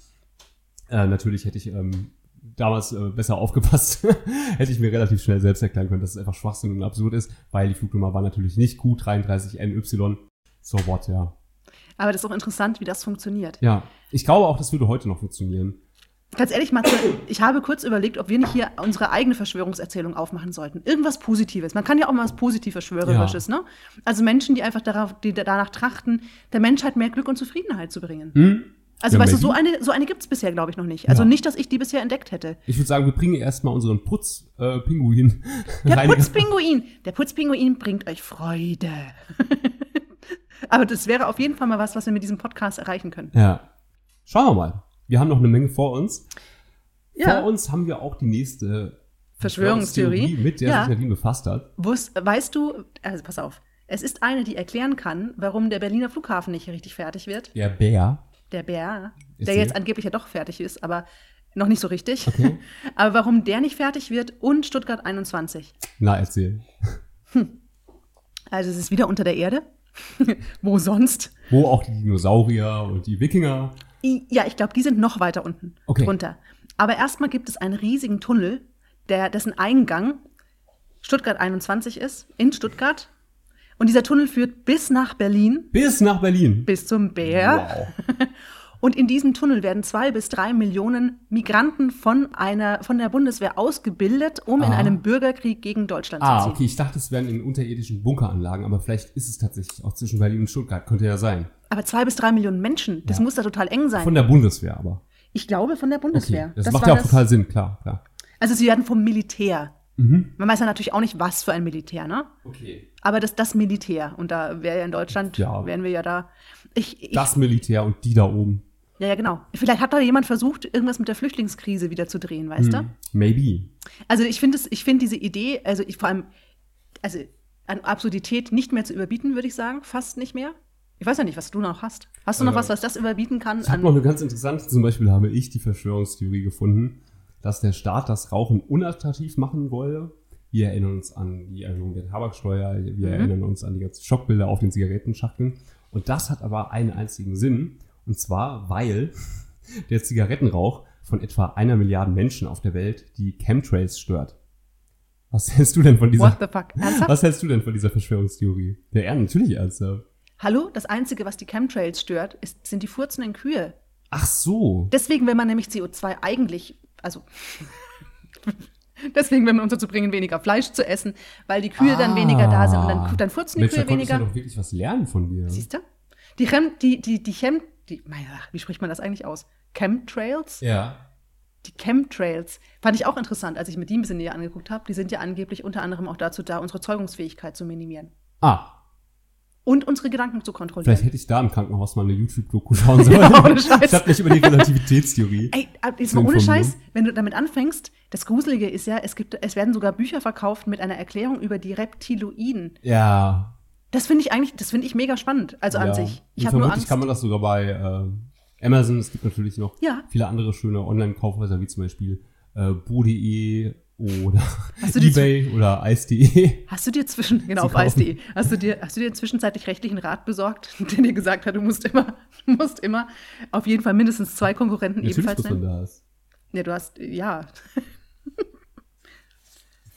Äh, natürlich hätte ich ähm, damals äh, besser aufgepasst, hätte ich mir relativ schnell selbst erklären können, dass es einfach Schwachsinn und absurd ist, weil die Flugnummer war natürlich nicht Q33NY. So what, ja. Aber das ist auch interessant, wie das funktioniert. Ja, ich glaube auch, das würde heute noch funktionieren. Ganz ehrlich, Matze, ich habe kurz überlegt, ob wir nicht hier unsere eigene Verschwörungserzählung aufmachen sollten. Irgendwas Positives. Man kann ja auch mal was positiv Verschwörerisches, ne? Also Menschen, die einfach darauf, die danach trachten, der Menschheit mehr Glück und Zufriedenheit zu bringen. Hm? Also, Ja, weißt du, so eine, so eine gibt es bisher, glaube ich, noch nicht. Also Ja. nicht, dass ich die bisher entdeckt hätte. Ich würde sagen, wir bringen erstmal unseren Putz-Pinguin Der rein. Putzpinguin. Der Putzpinguin bringt euch Freude. Aber das wäre auf jeden Fall mal was, was wir mit diesem Podcast erreichen können. Ja. Schauen wir mal. Wir haben noch eine Menge vor uns. Ja. Vor uns haben wir auch die nächste Verschwörungstheorie. mit der Ja. sich Nadine befasst hat. Weißt du, also pass auf, es ist eine, die erklären kann, warum der Berliner Flughafen nicht richtig fertig wird. Der Bär. Der Bär, der Erzähl. jetzt angeblich ja doch fertig ist, aber noch nicht so richtig. Okay. Aber warum der nicht fertig wird und Stuttgart 21. Na, erzähl. Also es ist wieder unter der Erde. Wo sonst? Wo auch die Dinosaurier und die Wikinger. Ja, ich glaube, die sind noch weiter unten Okay. drunter. Aber erstmal gibt es einen riesigen Tunnel, der, dessen Eingang Stuttgart 21 ist, in Stuttgart. Und dieser Tunnel führt bis nach Berlin, Bis nach Berlin. bis zum Bär. Wow. Und in diesem Tunnel werden zwei bis drei Millionen Migranten von einer von der Bundeswehr ausgebildet, um in Ah. einem Bürgerkrieg gegen Deutschland Ah, zu ziehen. okay. Ich dachte, es wären in unterirdischen Bunkeranlagen, aber vielleicht ist es tatsächlich auch zwischen Berlin und Stuttgart. Könnte ja sein. Aber zwei bis drei Millionen Menschen, das Ja. muss da total eng sein. Von der Bundeswehr aber. ich glaube von der Okay. Bundeswehr. Das, Das macht ja auch das- total Sinn, klar, klar. Also sie werden vom Militär. Mhm. Man weiß ja natürlich auch nicht, was für ein Militär, ne? Okay. Aber das, das Militär. Und da wäre ja in Deutschland, Ja. wären wir ja da. Ich, ich, Das Militär und die da oben. Ja, ja, genau. Vielleicht hat da jemand versucht, irgendwas mit der Flüchtlingskrise wieder zu drehen, weißt du? Hm. Maybe. Also ich finde finde diese Idee, also ich vor allem, also an Absurdität nicht mehr zu überbieten, würde ich sagen. Fast nicht mehr. Ich weiß ja nicht, was du noch hast. Hast du noch Äh, was, was das überbieten kann? Ich habe noch eine ganz interessante, zum Beispiel habe ich die Verschwörungstheorie gefunden, dass der Staat das Rauchen unattraktiv machen wolle. Wir erinnern uns an die Erhöhung der Tabaksteuer, wir Mhm. erinnern uns an die ganzen Schockbilder auf den Zigarettenschachteln. Und das hat aber einen einzigen Sinn, und zwar, weil der Zigarettenrauch von etwa einer Milliarde Menschen auf der Welt die Chemtrails stört. Was hältst du denn von dieser, What the fuck? Ernsthaft? was hältst du denn von dieser Verschwörungstheorie? Ja, ja natürlich ernsthaft. Hallo? Das Einzige, was die Chemtrails stört, ist, sind die furzenden Kühe. Ach so. Deswegen will man nämlich CO2 eigentlich, also deswegen will man uns dazu bringen, weniger Fleisch zu essen, weil die Kühe dann weniger da sind und dann, dann furzen die Ah. Mensch, da Kühe du weniger. doch wirklich was lernen von dir. Siehst du? Die Chem, die, die, die Chem, die, mein, ach, wie spricht man das eigentlich aus? Chemtrails? Ja. Die Chemtrails fand ich auch interessant, als ich mir die ein bisschen näher angeguckt habe. Die sind ja angeblich unter anderem auch dazu da, unsere Zeugungsfähigkeit zu minimieren Ah, und unsere Gedanken zu kontrollieren. vielleicht hätte ich da im Krankenhaus mal eine YouTube-Doku schauen sollen. Ja, ohne Scheiß. Ich habe mich über die Relativitätstheorie. Ey, ab- jetzt mal ohne. Scheiß, wenn du damit anfängst, das Gruselige ist ja, es gibt, es werden sogar Bücher verkauft mit einer Erklärung über die Reptiloiden. Ja. Das finde ich eigentlich, das finde ich mega spannend, also ja. an sich. Ich habe nur Angst. kann man das sogar bei äh, Amazon. Es gibt natürlich noch Ja. viele andere schöne Online-Kaufhäuser, wie zum Beispiel äh, Bo.de oder eBay oder Ice.de. Hast du dir zwischen, genau, auf. Ice.de, hast du dir, hast du dir zwischenzeitlich rechtlichen Rat besorgt, der dir gesagt hat, du musst immer, du musst immer auf jeden Fall mindestens zwei Konkurrenten Natürlich, ebenfalls nennen? da ist. Ja, du hast, ja.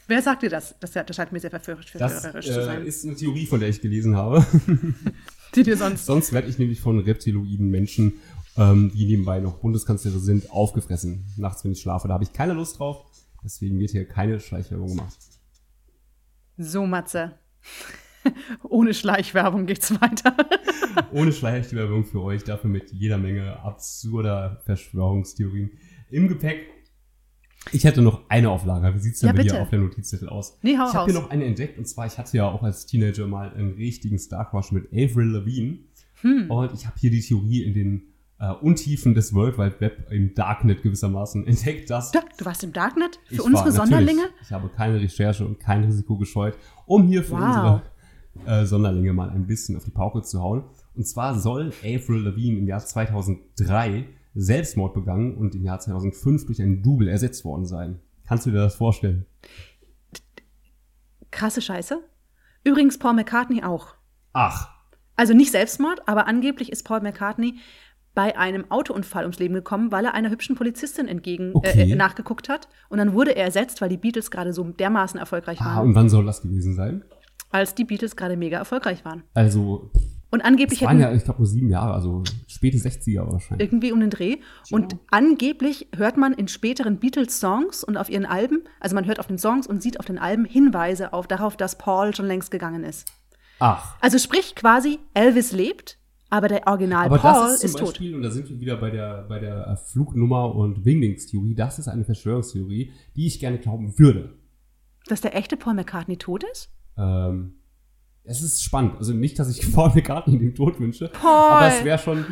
Wer sagt dir das? Das, das scheint mir sehr verführerisch, Das zu äh, sein. ist eine Theorie, von der ich gelesen habe. Die dir sonst. Sonst werde ich nämlich von reptiloiden Menschen, ähm, die nebenbei noch Bundeskanzler sind, aufgefressen. Nachts, wenn ich schlafe. Da habe ich keine Lust drauf. Deswegen wird hier keine Schleichwerbung gemacht. So, Matze. Ohne Schleichwerbung geht's weiter. Ohne Schleichwerbung für euch, dafür mit jeder Menge absurder Verschwörungstheorien im Gepäck. Ich hätte noch eine Auflage. Wie sieht's denn Ja, bei dir bitte. auf der Notizzettel aus? Nee, hau ich habe hier noch eine entdeckt und zwar, ich hatte ja auch als Teenager mal einen richtigen Star Crush mit Avril Lavigne. Hm. Und ich habe hier die Theorie in den äh, Untiefen des World Wide Web im Darknet gewissermaßen entdeckt, dass Da, du warst im Darknet für unsere war, Sonderlinge? Ich habe keine Recherche und kein Risiko gescheut, um hier für Wow. unsere äh, Sonderlinge mal ein bisschen auf die Pauke zu hauen. Und zwar soll Avril Lavigne im Jahr 2003 Selbstmord begangen und im Jahr 2005 durch einen Double ersetzt worden sein. Kannst du dir das vorstellen? Krasse Scheiße. Übrigens Paul McCartney auch. Ach, Also nicht Selbstmord, aber angeblich ist Paul McCartney bei einem Autounfall ums Leben gekommen, weil er einer hübschen Polizistin entgegen Okay. äh, nachgeguckt hat. Und dann wurde er ersetzt, weil die Beatles gerade so dermaßen erfolgreich ah, waren. und wann soll das gewesen sein? als die Beatles gerade mega erfolgreich waren. Also Und angeblich Das waren hätten ja, ich glaube, nur sieben Jahre, also späte 60er wahrscheinlich. irgendwie um den Dreh. Und angeblich hört man in späteren Beatles-Songs und auf ihren Alben, also man hört auf den Songs und sieht auf den Alben Hinweise auf, darauf, dass Paul schon längst gegangen ist. Ach, Also sprich quasi, Elvis lebt, aber der Original aber Paul das ist zum ist tot. Beispiel, und da sind wir wieder bei der, bei der äh, Flugnummer und Wingdings-Theorie, das ist eine Verschwörungstheorie, die ich gerne glauben würde. Dass der echte Paul McCartney tot ist? Ähm, es ist spannend. Also nicht, dass ich Paul McCartney den Tod wünsche, Paul! aber es wäre schon,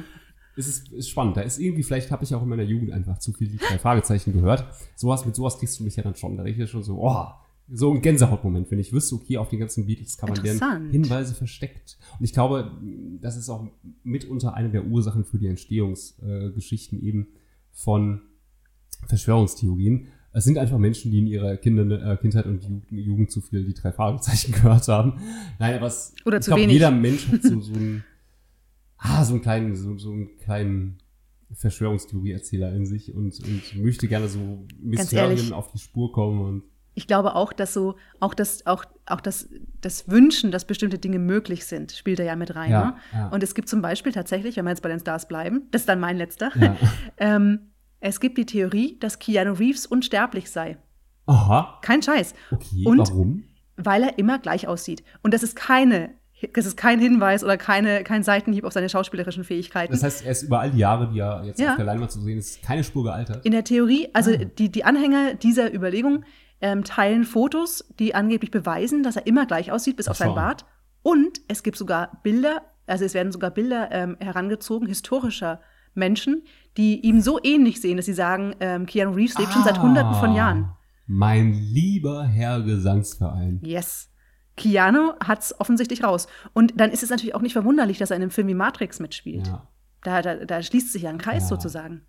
es ist, ist spannend. Da ist irgendwie, vielleicht habe ich auch in meiner Jugend einfach zu viel die drei Fragezeichen gehört. Sowas, mit sowas kriegst du mich ja dann schon. Da rieche ich schon so, oh, so ein Gänsehautmoment, wenn ich wüsste, okay, auf den ganzen Beatles kann man deren. Hinweise versteckt. Und ich glaube, das ist auch mitunter eine der Ursachen für die Entstehungsgeschichten äh, eben von Verschwörungstheorien. Es sind einfach Menschen, die in ihrer Kinder, äh, Kindheit und Ju- Jugend zu viel die drei Fragezeichen gehört haben. Nein, aber es, Oder ich zu glaub, wenig. jeder Mensch hat so, so einen, ah, so einen kleinen, so, so einen kleinen Verschwörungstheorie-Erzähler in sich und, und möchte gerne so. Mysterien auf die Spur kommen und Ich glaube auch, dass so, auch das, auch, auch das, das Wünschen, dass bestimmte Dinge möglich sind, spielt da ja mit rein. Ja, ne? ja. Und es gibt zum Beispiel tatsächlich, wenn wir jetzt bei den Stars bleiben, das ist dann mein letzter, Ja. ähm, es gibt die Theorie, dass Keanu Reeves unsterblich sei. Aha, Kein Scheiß. okay, Und warum? weil er immer gleich aussieht. Und das ist keine, das ist kein Hinweis oder keine, kein Seitenhieb auf seine schauspielerischen Fähigkeiten. Das heißt, er ist über all die Jahre, die er jetzt Ja. auf der Leinwand zu sehen ist, keine Spur gealtert. In der Theorie, also Ah. die, die Anhänger dieser Überlegung ähm, teilen Fotos, die angeblich beweisen, dass er immer gleich aussieht, bis Ach, auf seinen schau. Bart. Und es gibt sogar Bilder, also es werden sogar Bilder ähm, herangezogen, historischer Menschen, die ihm so ähnlich sehen, dass sie sagen, ähm, Keanu Reeves lebt schon seit hunderten von Ah, Jahren. Mein lieber Herr Gesangsverein. Yes. Keanu hat's offensichtlich raus. Und dann ist es natürlich auch nicht verwunderlich, dass er in einem Film wie Matrix mitspielt. Ja. Da, da, da schließt sich ja ein Kreis Ja. sozusagen.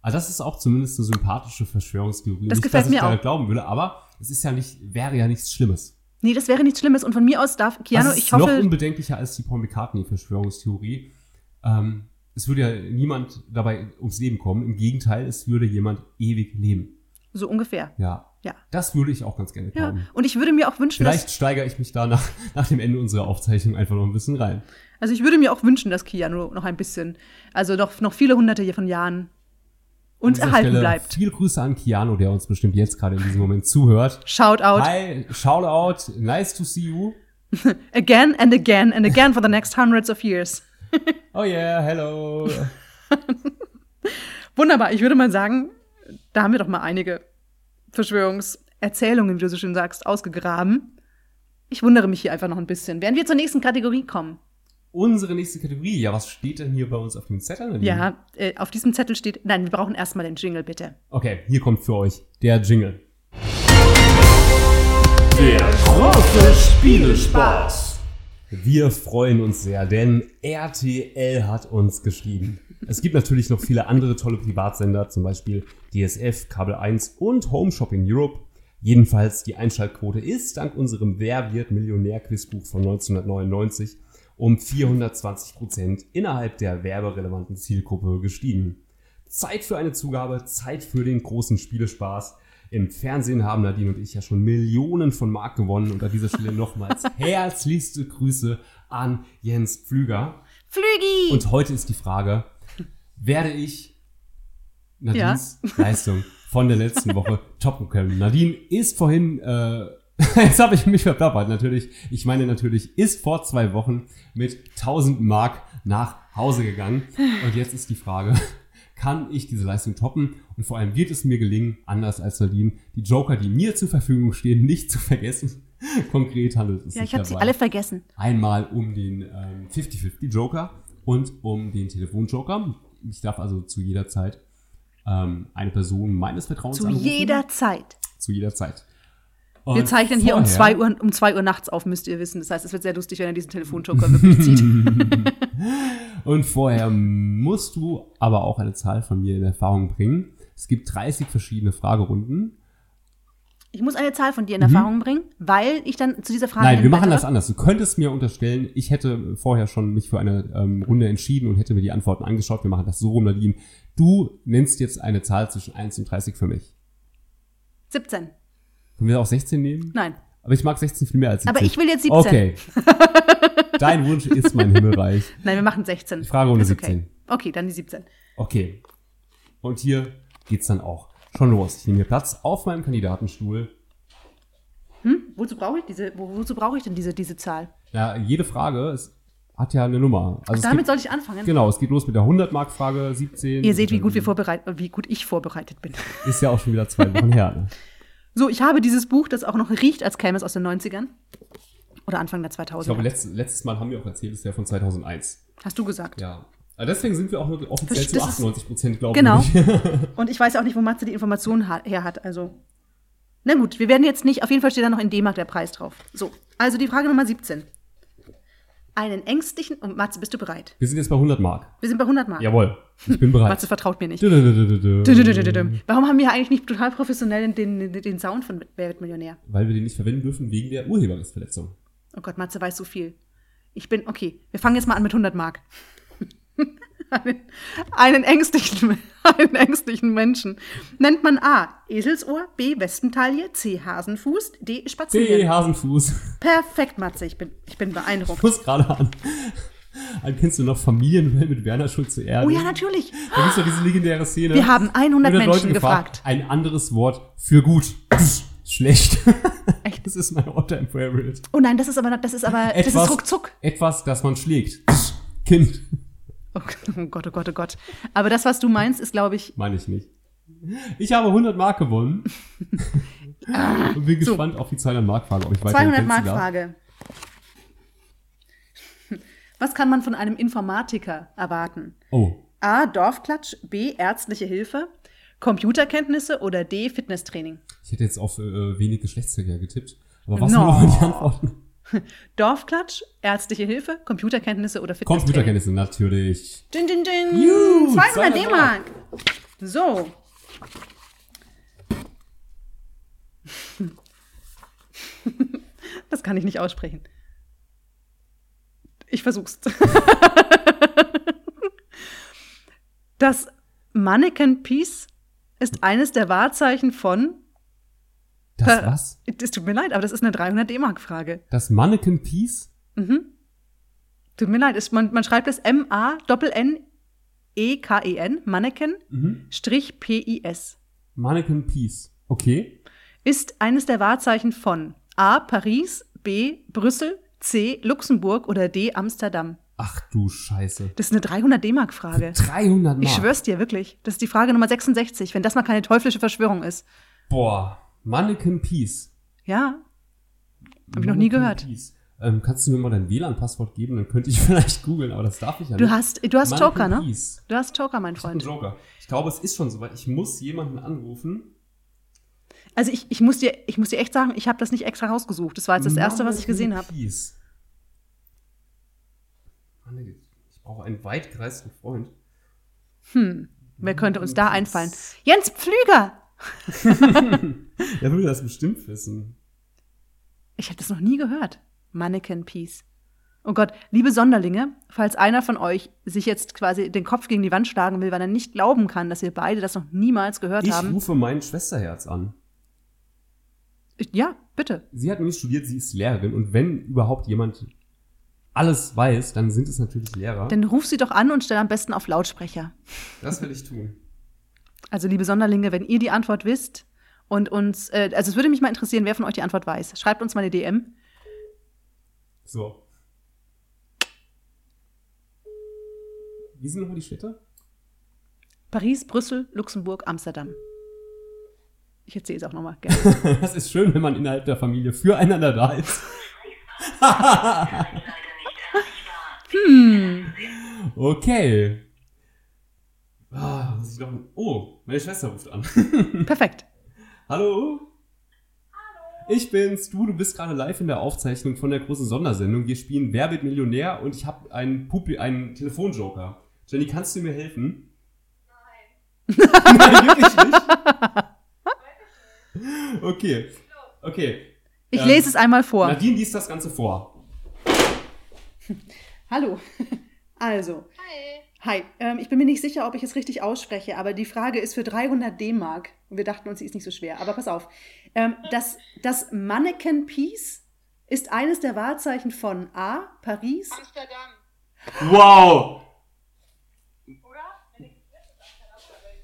Also das ist auch zumindest eine sympathische Verschwörungstheorie. Das nicht, gefällt dass ich mir daran auch. glauben würde, aber es ist ja nicht, wäre ja nichts Schlimmes. Nee, das wäre nichts Schlimmes. Und von mir aus darf Keanu, das ist ich noch hoffe, unbedenklicher als die Paul McCartney-Verschwörungstheorie. Ähm, es würde ja niemand dabei ums Leben kommen. Im Gegenteil, es würde jemand ewig leben. so ungefähr. Ja. Ja. Das würde ich auch ganz gerne Ja, glauben. und ich würde mir auch wünschen, Vielleicht dass, steigere ich mich da nach, nach dem Ende unserer Aufzeichnung einfach noch ein bisschen rein. also ich würde mir auch wünschen, dass Keanu noch ein bisschen, also noch, noch viele hunderte von Jahren uns erhalten Stelle bleibt. Viele Grüße an Keanu, der uns bestimmt jetzt gerade in diesem Moment zuhört. Shout out Hi, shout out, nice to see you. again and again and again for the next hundreds of years. Oh yeah, hello. Wunderbar, ich würde mal sagen, da haben wir doch mal einige Verschwörungserzählungen, wie du so schön sagst, ausgegraben. Ich wundere mich hier einfach noch ein bisschen. Während wir zur nächsten Kategorie kommen. Unsere nächste Kategorie. Ja, was steht denn hier bei uns auf dem Zettel? Ja, äh, auf diesem Zettel steht, nein, wir brauchen erstmal den Jingle, bitte. Okay, hier kommt für euch der Jingle. Der große Spielespaß. Wir freuen uns sehr, denn RTL hat uns geschrieben. Es gibt natürlich noch viele andere tolle Privatsender, zum Beispiel DSF, Kabel 1 und Home Shopping Europe. Jedenfalls die Einschaltquote ist dank unserem Wer wird Millionär-Quizbuch von 1999 um 420 Prozent innerhalb der werberelevanten Zielgruppe gestiegen. Zeit für eine Zugabe, Zeit für den großen Spielespaß. Im Fernsehen haben Nadine und ich ja schon Millionen von Mark gewonnen und an dieser Stelle nochmals herzlichste Grüße an Jens Pflüger. Flügi! Und heute ist die Frage, werde ich Nadines Leistung von der letzten Woche toppen können? Nadine ist vorhin, äh, jetzt habe ich mich verplappert, natürlich, ich meine natürlich, ist vor zwei Wochen mit 1000 Mark nach Hause gegangen. Und jetzt ist die Frage, kann ich diese Leistung toppen? Und vor allem wird es mir gelingen, anders als Nadine, die Joker, die mir zur Verfügung stehen, nicht zu vergessen. Konkret handelt es ja, sich ich habe sie alle vergessen. einmal um den ähm, 50-50 Joker und um den Telefonjoker. Ich darf also zu jeder Zeit ähm, eine Person meines Vertrauens Zu anrufen. jeder Zeit. Zu jeder Zeit. Wir Und zeichnen hier um vorher- 2 Uhr, um zwei Uhr nachts auf, müsst ihr wissen. Das heißt, es wird sehr lustig, wenn er diesen Telefonjoker wirklich zieht. Und vorher musst du aber auch eine Zahl von mir in Erfahrung bringen. Es gibt 30 verschiedene Fragerunden. Ich muss eine Zahl von dir in Erfahrung bringen, weil ich dann zu dieser Frage. Mhm. Nein, wir machen das anders. Du könntest mir unterstellen, ich hätte vorher schon mich für eine ähm, Runde entschieden und hätte mir die Antworten angeschaut. Wir machen das so rum, Nadine. Du nennst jetzt eine Zahl zwischen 1 und 30 für mich. 17. Können wir auch 16 nehmen? Nein. Aber ich mag 16 viel mehr als 17. Aber ich will jetzt 17. Okay. Dein Wunsch ist mein Himmelreich. Nein, wir machen 16. Ich frage ohne okay. 17. Okay, dann die 17. Okay. Und hier geht's dann auch schon los. Ich nehme hier Platz auf meinem Kandidatenstuhl. Wozu brauche ich diese, wo, wozu brauche ich denn diese, diese Zahl? Ja, jede Frage ist, hat ja eine Nummer. Also es Damit geht, soll ich anfangen. genau, es geht los mit der 100-Mark-Frage, 17. Ihr seht, wie gut wir dann vorbereitet, wie gut ich vorbereitet bin. Ist ja auch schon wieder zwei Wochen her. Ne? So, ich habe dieses Buch, das auch noch riecht, als käme es aus den 90ern. Oder Anfang der 2000er. Ich glaube, letztes, letztes Mal haben wir auch erzählt, es ist ja von 2001. Hast du gesagt. Ja. Aber deswegen sind wir auch nur offiziell Das- zu das ist- 98 Prozent, glaube Genau. ich. Und ich weiß auch nicht, wo Matze die Informationen her hat. Also, na gut, wir werden jetzt nicht, auf jeden Fall steht da noch in D-Mark der Preis drauf. So, also die Frage Nummer 17. Einen ängstlichen, und Matze, bist du bereit? Wir sind jetzt bei 100 Mark. Wir sind bei 100 Mark. Jawohl. Ich bin bereit. Matze vertraut mir nicht. Warum haben wir eigentlich nicht total professionell den, den, den Sound von Wer wird Millionär? Weil wir den nicht verwenden dürfen wegen der Urheberrechtsverletzung. Oh Gott, Matze weiß so viel. Ich bin, okay, wir fangen jetzt mal an mit 100 Mark. Einen, einen, ängstlichen, einen ängstlichen Menschen nennt man A. Eselsohr, B. Wespentaille, C. Hasenfuß, D. C. Spazieren. Hasenfuß. Perfekt, Matze, ich bin, ich bin beeindruckt. Ich muss gerade an. an kennst du noch Familienduell mit Werner Schulze Erde? Oh ja, natürlich. Da gibt's doch diese legendäre Szene. Wir haben 100 100 Menschen Leute gefragt. Ein anderes Wort für gut. Schlecht. Echt? Das ist mein All-Time Favorite. Oh nein, das ist aber, das ist aber, das ist ruckzuck. Etwas, das man schlägt. Kind. Oh Gott, oh Gott, oh Gott. Aber das, was du meinst, ist, glaube ich, Meine ich nicht. Ich habe 100 Mark gewonnen. Und bin gespannt auf die 200 Mark Frage, ob ich weiter 200 Mark Frage. Was kann man von einem Informatiker erwarten? Oh. A. Dorfklatsch, B. Ärztliche Hilfe, Computerkenntnisse oder D. Fitnesstraining? Ich hätte jetzt auf äh, wenig Geschlechtsverkehr getippt. Aber was No. sind die Antworten? Dorfklatsch, ärztliche Hilfe, Computerkenntnisse oder Fitnesstraining? Computerkenntnisse, natürlich. Din, din, din. Juhu, 200 200 D-Mark. So. Das kann ich nicht aussprechen. Ich versuch's. Das Mannequin Piece ist eines der Wahrzeichen von. Das was? Es tut mir leid, aber das ist eine 300 D-Mark-Frage. Das Mannequin Piece? Tut mir leid, es, man, man schreibt es M-A-N-N-E-K-E-N, Mannequin, Mhm. Strich P-I-S. Mannequin Piece. Okay. Ist eines der Wahrzeichen von A. Paris, B. Brüssel, C. Luxemburg oder D. Amsterdam? Ach du Scheiße. Das ist eine 300 D-Mark-Frage. 300 Mark. Ich schwör's dir, wirklich. Das ist die Frage Nummer 66, wenn das mal keine teuflische Verschwörung ist. Boah. Mannequin Piece. Ja, Hab ich noch nie gehört. Piece. Ähm, kannst du mir mal dein WLAN-Passwort geben? Dann könnte ich vielleicht googeln, aber das darf ich ja du nicht. hast, du hast Mannequin Joker, ne? Piece. Du hast Joker, mein Ich Freund. Joker. Ich glaube, es ist schon soweit. Ich muss jemanden anrufen. Also ich, ich, muss dir, ich muss dir echt sagen, ich habe das nicht extra rausgesucht. Das war jetzt das Erste, was ich gesehen habe. Ich brauche einen weit gereisten Freund. Wer könnte uns da einfallen? Jens Pflüger! Der würde das bestimmt wissen. Ich habe das noch nie gehört. Mannequin Piece. Oh Gott, liebe Sonderlinge, falls einer von euch sich jetzt quasi den Kopf gegen die Wand schlagen will, weil er nicht glauben kann, dass wir beide das noch niemals gehört Ich haben. rufe mein Schwesterherz an. Ja, bitte. Sie hat nämlich studiert, sie ist Lehrerin und wenn überhaupt jemand alles weiß, dann sind es natürlich Lehrer. Dann ruf sie doch an und stell am besten auf Lautsprecher. das will ich tun. Also, liebe Sonderlinge, wenn ihr die Antwort wisst und uns, äh, also es würde mich mal interessieren, wer von euch die Antwort weiß. Schreibt uns mal eine DM. So. Wie sind nochmal die Städte? Paris, Brüssel, Luxemburg, Amsterdam. Ich erzähle es auch nochmal gerne. Das ist schön, wenn man innerhalb der Familie füreinander da ist. Okay. Ah, muss ich noch... Oh, meine Schwester ruft an. Perfekt. Hallo? Hallo. Ich bin's. Du, du bist gerade live in der Aufzeichnung von der großen Sondersendung. Wir spielen Wer wird Millionär und ich habe einen, Publi einen Telefonjoker. Jenny, kannst du mir helfen? Nein. Nein, wirklich nicht? Okay. Okay. Ich Ähm, lese es einmal vor. Nadine liest das Ganze vor. Hallo. Also. Hi, ähm, ich bin mir nicht sicher, ob ich es richtig ausspreche, aber die Frage ist für 300 D-Mark. Und wir dachten uns, sie ist nicht so schwer. Aber pass auf. Ähm, das, das Mannequin Peace ist eines der Wahrzeichen von A. Paris. Amsterdam. Wow!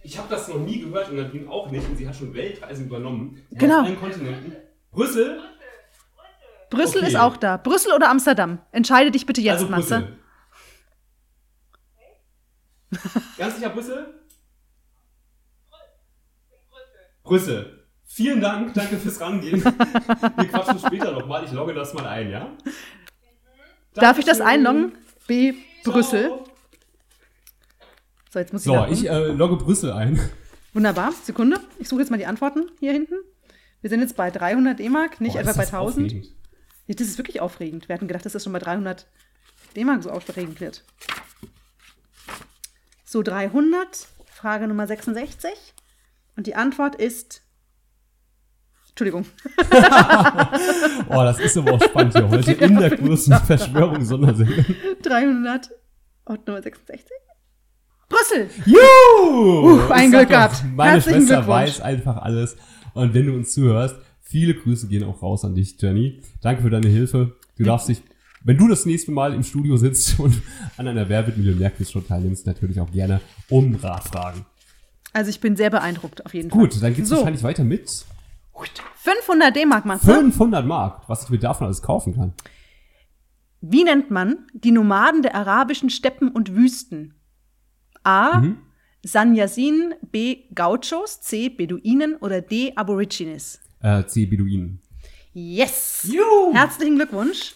Ich habe das noch nie gehört und Nadine auch nicht und sie hat schon Weltreisen übernommen. Sie Genau. Allen Kontinenten. Brüssel? Brüssel Okay. ist auch da. Brüssel oder Amsterdam? Entscheide dich bitte jetzt, also Matze. Brüssel. Ganz sicher Brüssel? Brüssel. Vielen Dank, danke fürs Rangehen. Wir quatschen später nochmal. Ich logge das mal ein, ja? Darf ich das einloggen? B. Brüssel. Ciao. So, jetzt muss ich So, loggen. ich äh, logge Brüssel ein. Wunderbar. Sekunde. Ich suche jetzt mal die Antworten hier hinten. Wir sind jetzt bei 300 D-Mark, nicht Boah, etwa bei das 1000. aufregend. Ja, das ist wirklich aufregend. Wir hatten gedacht, dass das schon bei 300 D-Mark so aufregend wird. So, 300. Frage Nummer 66. Und die Antwort ist. Entschuldigung. Oh, das ist aber auch spannend hier heute in der großen Verschwörung-Sondersendung. 300. Und Nummer 66. Brüssel! Juhu! ein Ich sag Glück gehabt. Meine Herzlichen Schwester weiß einfach alles. Und wenn du uns zuhörst, viele Grüße gehen auch raus an dich, Jenny. Danke für deine Hilfe. Du darfst dich, wenn du das nächste Mal im Studio sitzt und an einer Werbemillionär-Quiz schon teilnimmst, natürlich auch gerne um Rat fragen. Also, ich bin sehr beeindruckt, auf jeden Gut, Fall. dann geht's so, wahrscheinlich weiter mit 500 D-Mark, Matze. 500 Mark, was ich mir davon alles kaufen kann. Wie nennt man die Nomaden der arabischen Steppen und Wüsten? A. Mhm. Sanyasin, B. Gauchos, C. Beduinen oder D. Aborigines? Äh, C. Beduinen. Yes! Juhu! Herzlichen Glückwunsch.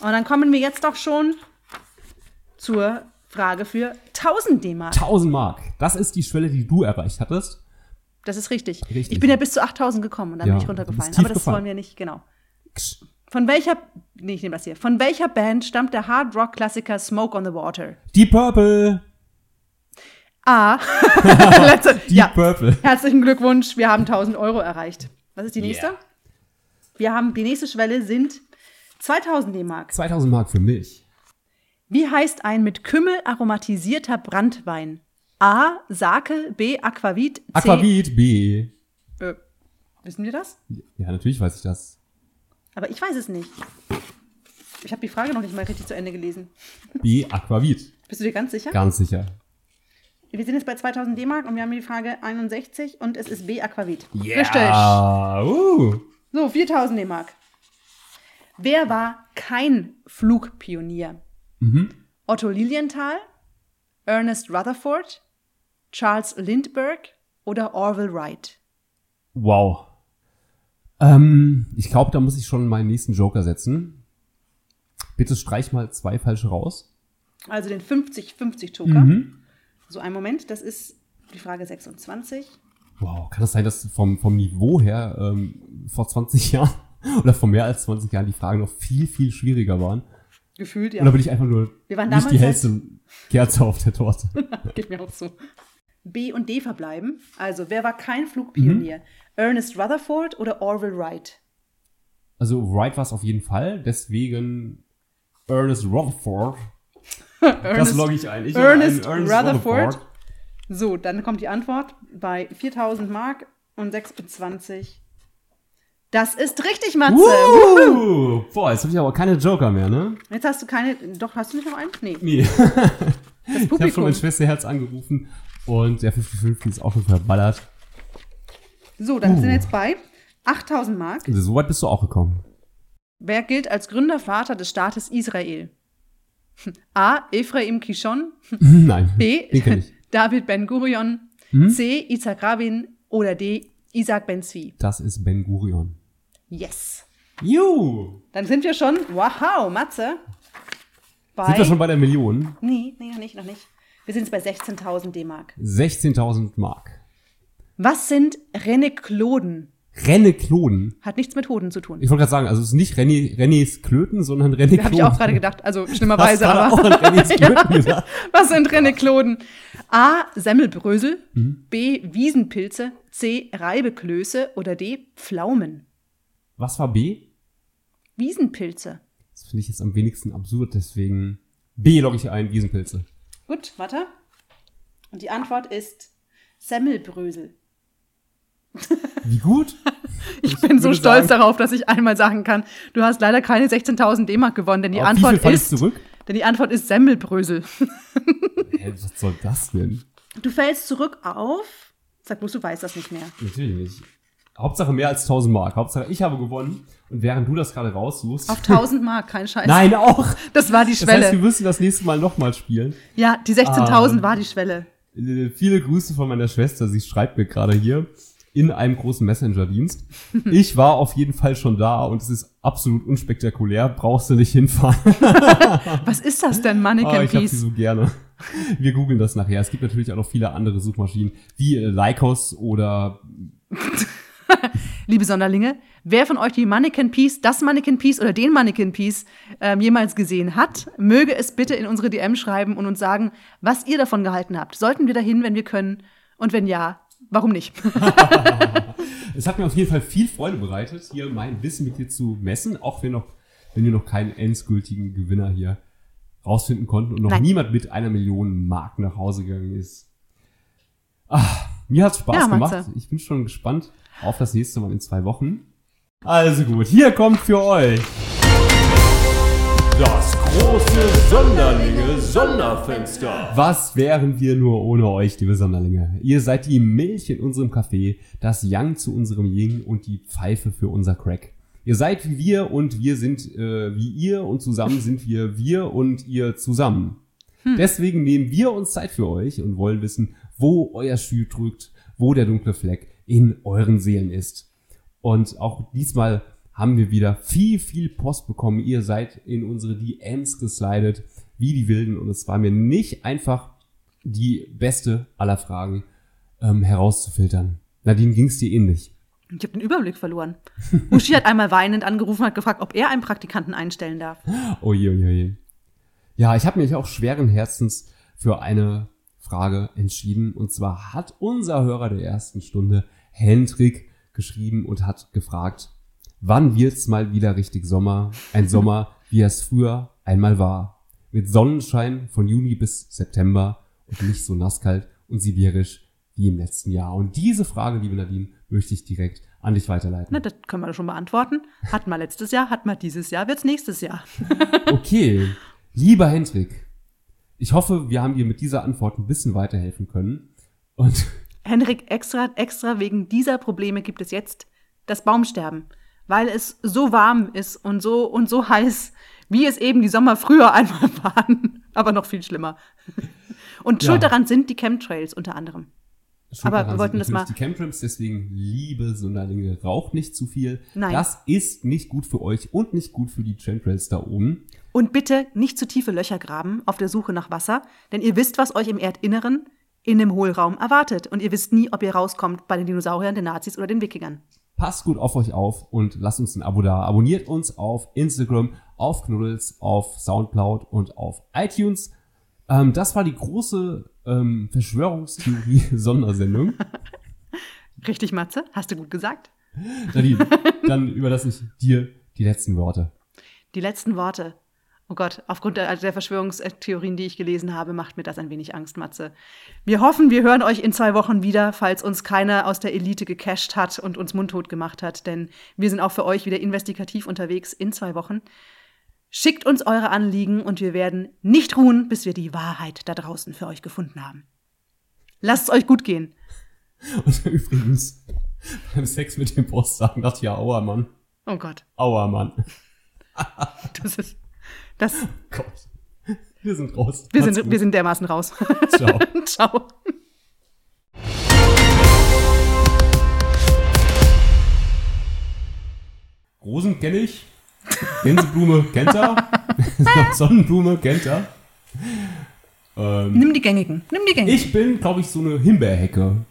Und dann kommen wir jetzt doch schon zur Frage für 1000 D-Mark. 1000 Mark. Das ist die Schwelle, die du erreicht hattest. Das ist richtig. Richtig. Ich bin ja bis zu 8000 gekommen und dann Ja, bin ich runtergefallen. Aber das gefallen. wollen wir nicht, genau. Von welcher, nee, ich nehme das hier. Von welcher Band stammt der Hard Rock Klassiker Smoke on the Water? Deep Purple. A. Letzte. Deep ja. Purple. Herzlichen Glückwunsch, wir haben 1000 Euro erreicht. Was ist die nächste? Yeah. Wir haben, die nächste Schwelle sind 2000 D-Mark. 2000 Mark für mich. Wie heißt ein mit Kümmel aromatisierter Brandwein? A. Sake, B. Aquavit, C. Aquavit B. Äh, wissen wir das? Ja, natürlich weiß ich das. Aber ich weiß es nicht. Ich habe die Frage noch nicht mal richtig zu Ende gelesen. B. Aquavit. Bist du dir ganz sicher? Ganz sicher. Wir sind jetzt bei 2000 D-Mark und wir haben die Frage 61 und es ist B. Aquavit. Richtig. Ah, uh. So, 4000 D-Mark. Wer war kein Flugpionier? Mhm. Otto Lilienthal, Ernest Rutherford, Charles Lindbergh oder Orville Wright? Wow. Ähm, ich glaube, da muss ich schon meinen nächsten Joker setzen. Bitte streich mal zwei falsche raus. Also den 50-50-Joker. Mhm. So, einen Moment, das ist die Frage 26. Wow, kann das sein, dass vom, vom Niveau her ähm, vor 20 Jahren oder vor mehr als 20 Jahren die Fragen noch viel, viel schwieriger waren? Gefühlt, ja. Oder bin ich einfach nur nicht die hellste Kerze auf der Torte? Geht mir auch so. B und D verbleiben. Also, wer war kein Flugpionier? Mhm. Ernest Rutherford oder Orville Wright? Also Wright war es auf jeden Fall, deswegen Ernest Rutherford. das Ernest, logge ich ein. Ich Ernest logge ein, Rutherford. So, dann kommt die Antwort bei 4000 Mark und 26. Das ist richtig, Matze. Uh, boah, jetzt habe ich aber keine Joker mehr, ne? Jetzt hast du keine. Doch, hast du nicht noch einen? Nee. Nee. Das Ich habe schon mein Schwesterherz angerufen und der 50-50 ist auch schon verballert. So, dann sind wir Uh. jetzt bei 8000 Mark. Also, so weit bist du auch gekommen. Wer gilt als Gründervater des Staates Israel? A. Ephraim Kishon. Nein, B. David Ben Gurion. Hm? C. Isaac Rabin. Oder D. Isaac Ben Zvi. Das ist Ben Gurion. Yes. Juhu! Dann sind wir schon, wow, Matze. Bei, Sind wir schon bei der Million? Nee, nee, noch nicht, noch nicht. Wir sind jetzt bei 16.000 D-Mark. 16.000 Mark. Was sind Renekloden? Renne Kloden. Hat nichts mit Hoden zu tun. Ich wollte gerade sagen, also es ist nicht René, Renés Klöten, sondern René Kloden. Habe ich auch gerade gedacht. Also schlimmerweise, aber. auch an Renés Klöten Ja. Was sind Renekloden? A. Semmelbrösel. Mhm. B. Wiesenpilze. C. Reibeklöße. Oder D. Pflaumen. Was war B? Wiesenpilze. Das finde ich jetzt am wenigsten absurd, deswegen B logge ich ein, Wiesenpilze. Gut, warte. Und die Antwort ist Semmelbrösel. Wie gut? Ich bin so stolz sagen- darauf, dass ich einmal sagen kann, du hast leider keine 16.000 D-Mark gewonnen, denn die Antwort ist, zurück? denn die Antwort ist Semmelbrösel. Hä, was soll das denn? Du fällst zurück auf. Sag bloß, du weißt das nicht mehr. Natürlich nicht. Hauptsache mehr als 1000 Mark. Hauptsache ich habe gewonnen. Und während du das gerade raussuchst. Auf 1000 Mark, kein Scheiß. Nein, auch. Das war die Das heißt, wir Schwelle. müssen das nächste Mal nochmal spielen. ja, die 16.000 Ah. war die Schwelle. Äh, Viele Grüße von meiner Schwester. Sie schreibt mir gerade hier in einem großen Messenger-Dienst. Ich war auf jeden Fall schon da und es ist absolut unspektakulär. Brauchst du nicht hinfahren. Was ist das denn, Mannequin Ah, ich habe sie Piece? so gerne. Wir googeln das nachher. Es gibt natürlich auch noch viele andere Suchmaschinen wie äh, Lycos oder Liebe Sonderlinge, wer von euch die Mannequin Piece, das Mannequin Piece oder den Mannequin Piece ähm, jemals gesehen hat, möge es bitte in unsere DM schreiben und uns sagen, was ihr davon gehalten habt. Sollten wir dahin, wenn wir können? Und wenn ja, warum nicht? Es hat mir auf jeden Fall viel Freude bereitet, hier mein Wissen mit dir zu messen, auch wenn, noch, wenn wir noch keinen endgültigen Gewinner hier rausfinden konnten und noch Nein. niemand mit einer Million Mark nach Hause gegangen ist. Ah, mir hat's Spaß Ja, gemacht. Ich bin schon gespannt auf das nächste Mal in zwei Wochen. Also gut, hier kommt für euch Das große Sonderlinge Sonderfenster. Was wären wir nur ohne euch, liebe Sonderlinge? Ihr seid die Milch in unserem Kaffee, das Yang zu unserem Ying und die Pfeife für unser Crack. Ihr seid wie wir und wir sind äh, wie ihr und zusammen sind wir wir und ihr zusammen. Deswegen nehmen wir uns Zeit für euch und wollen wissen, wo euer Schuh drückt, wo der dunkle Fleck in euren Seelen ist. Und auch diesmal haben wir wieder viel, viel Post bekommen. Ihr seid in unsere DMs geslidet, wie die Wilden. Und es war mir nicht einfach, die beste aller Fragen ähm, herauszufiltern. Nadine, ging's dir ähnlich? Ich habe den Überblick verloren. Uschi hat einmal weinend angerufen und hat gefragt, ob er einen Praktikanten einstellen darf. Oje, oje, oje. Ja, ich habe mich auch schweren Herzens für eine Frage entschieden. Und zwar hat unser Hörer der ersten Stunde, Hendrik, geschrieben und hat gefragt, wann wird's mal wieder richtig Sommer? Ein Sommer, wie es früher einmal war. Mit Sonnenschein von Juni bis September und nicht so nasskalt und sibirisch wie im letzten Jahr. Und diese Frage, liebe Nadine, möchte ich direkt an dich weiterleiten. Na, das können wir schon beantworten. Hat mal letztes Jahr, hat mal dieses Jahr, wird's nächstes Jahr. Okay, lieber Hendrik, ich hoffe, wir haben dir mit dieser Antwort ein bisschen weiterhelfen können. Und Henrik, extra, extra wegen dieser Probleme gibt es jetzt das Baumsterben, weil es so warm ist und so und so heiß, wie es eben die Sommer früher einmal waren, aber noch viel schlimmer. Und schuld Ja. daran sind die Chemtrails unter anderem. Schuld Aber wir wollten das mal- Die Chemtrails, deswegen, liebe Sonderlinge, raucht nicht zu viel. Nein. Das ist nicht gut für euch und nicht gut für die Chemtrails da oben. Und bitte nicht zu tiefe Löcher graben auf der Suche nach Wasser, denn ihr wisst, was euch im Erdinneren in dem Hohlraum erwartet. Und ihr wisst nie, ob ihr rauskommt bei den Dinosauriern, den Nazis oder den Wikingern. Passt gut auf euch auf und lasst uns ein Abo da. Abonniert uns auf Instagram, auf Knuddels, auf Soundcloud und auf iTunes. Ähm, das war die große ähm, Verschwörungstheorie-Sondersendung. Richtig, Matze? Hast du gut gesagt? Nadine, dann überlasse ich dir die letzten Worte. Die letzten Worte. Oh Gott, aufgrund der, der Verschwörungstheorien, die ich gelesen habe, macht mir das ein wenig Angst, Matze. Wir hoffen, wir hören euch in zwei Wochen wieder, falls uns keiner aus der Elite gecasht hat und uns mundtot gemacht hat, denn wir sind auch für euch wieder investigativ unterwegs in zwei Wochen. Schickt uns eure Anliegen und wir werden nicht ruhen, bis wir die Wahrheit da draußen für euch gefunden haben. Lasst es euch gut gehen. Und übrigens, beim Sex mit dem Boss sagen, dachte ich, ja, aua, Mann. Oh Gott, Aua, Mann. das ist. Das, Gott. Wir sind raus. wir, Macht's sind, gut. wir sind dermaßen raus. Ciao. Ciao. Rosen kenne ich. Gänseblume kennt er. Sonnenblume kennt er. Ähm, Nimm die gängigen. Nimm die gängigen. ich bin, glaube ich, so eine Himbeerhecke.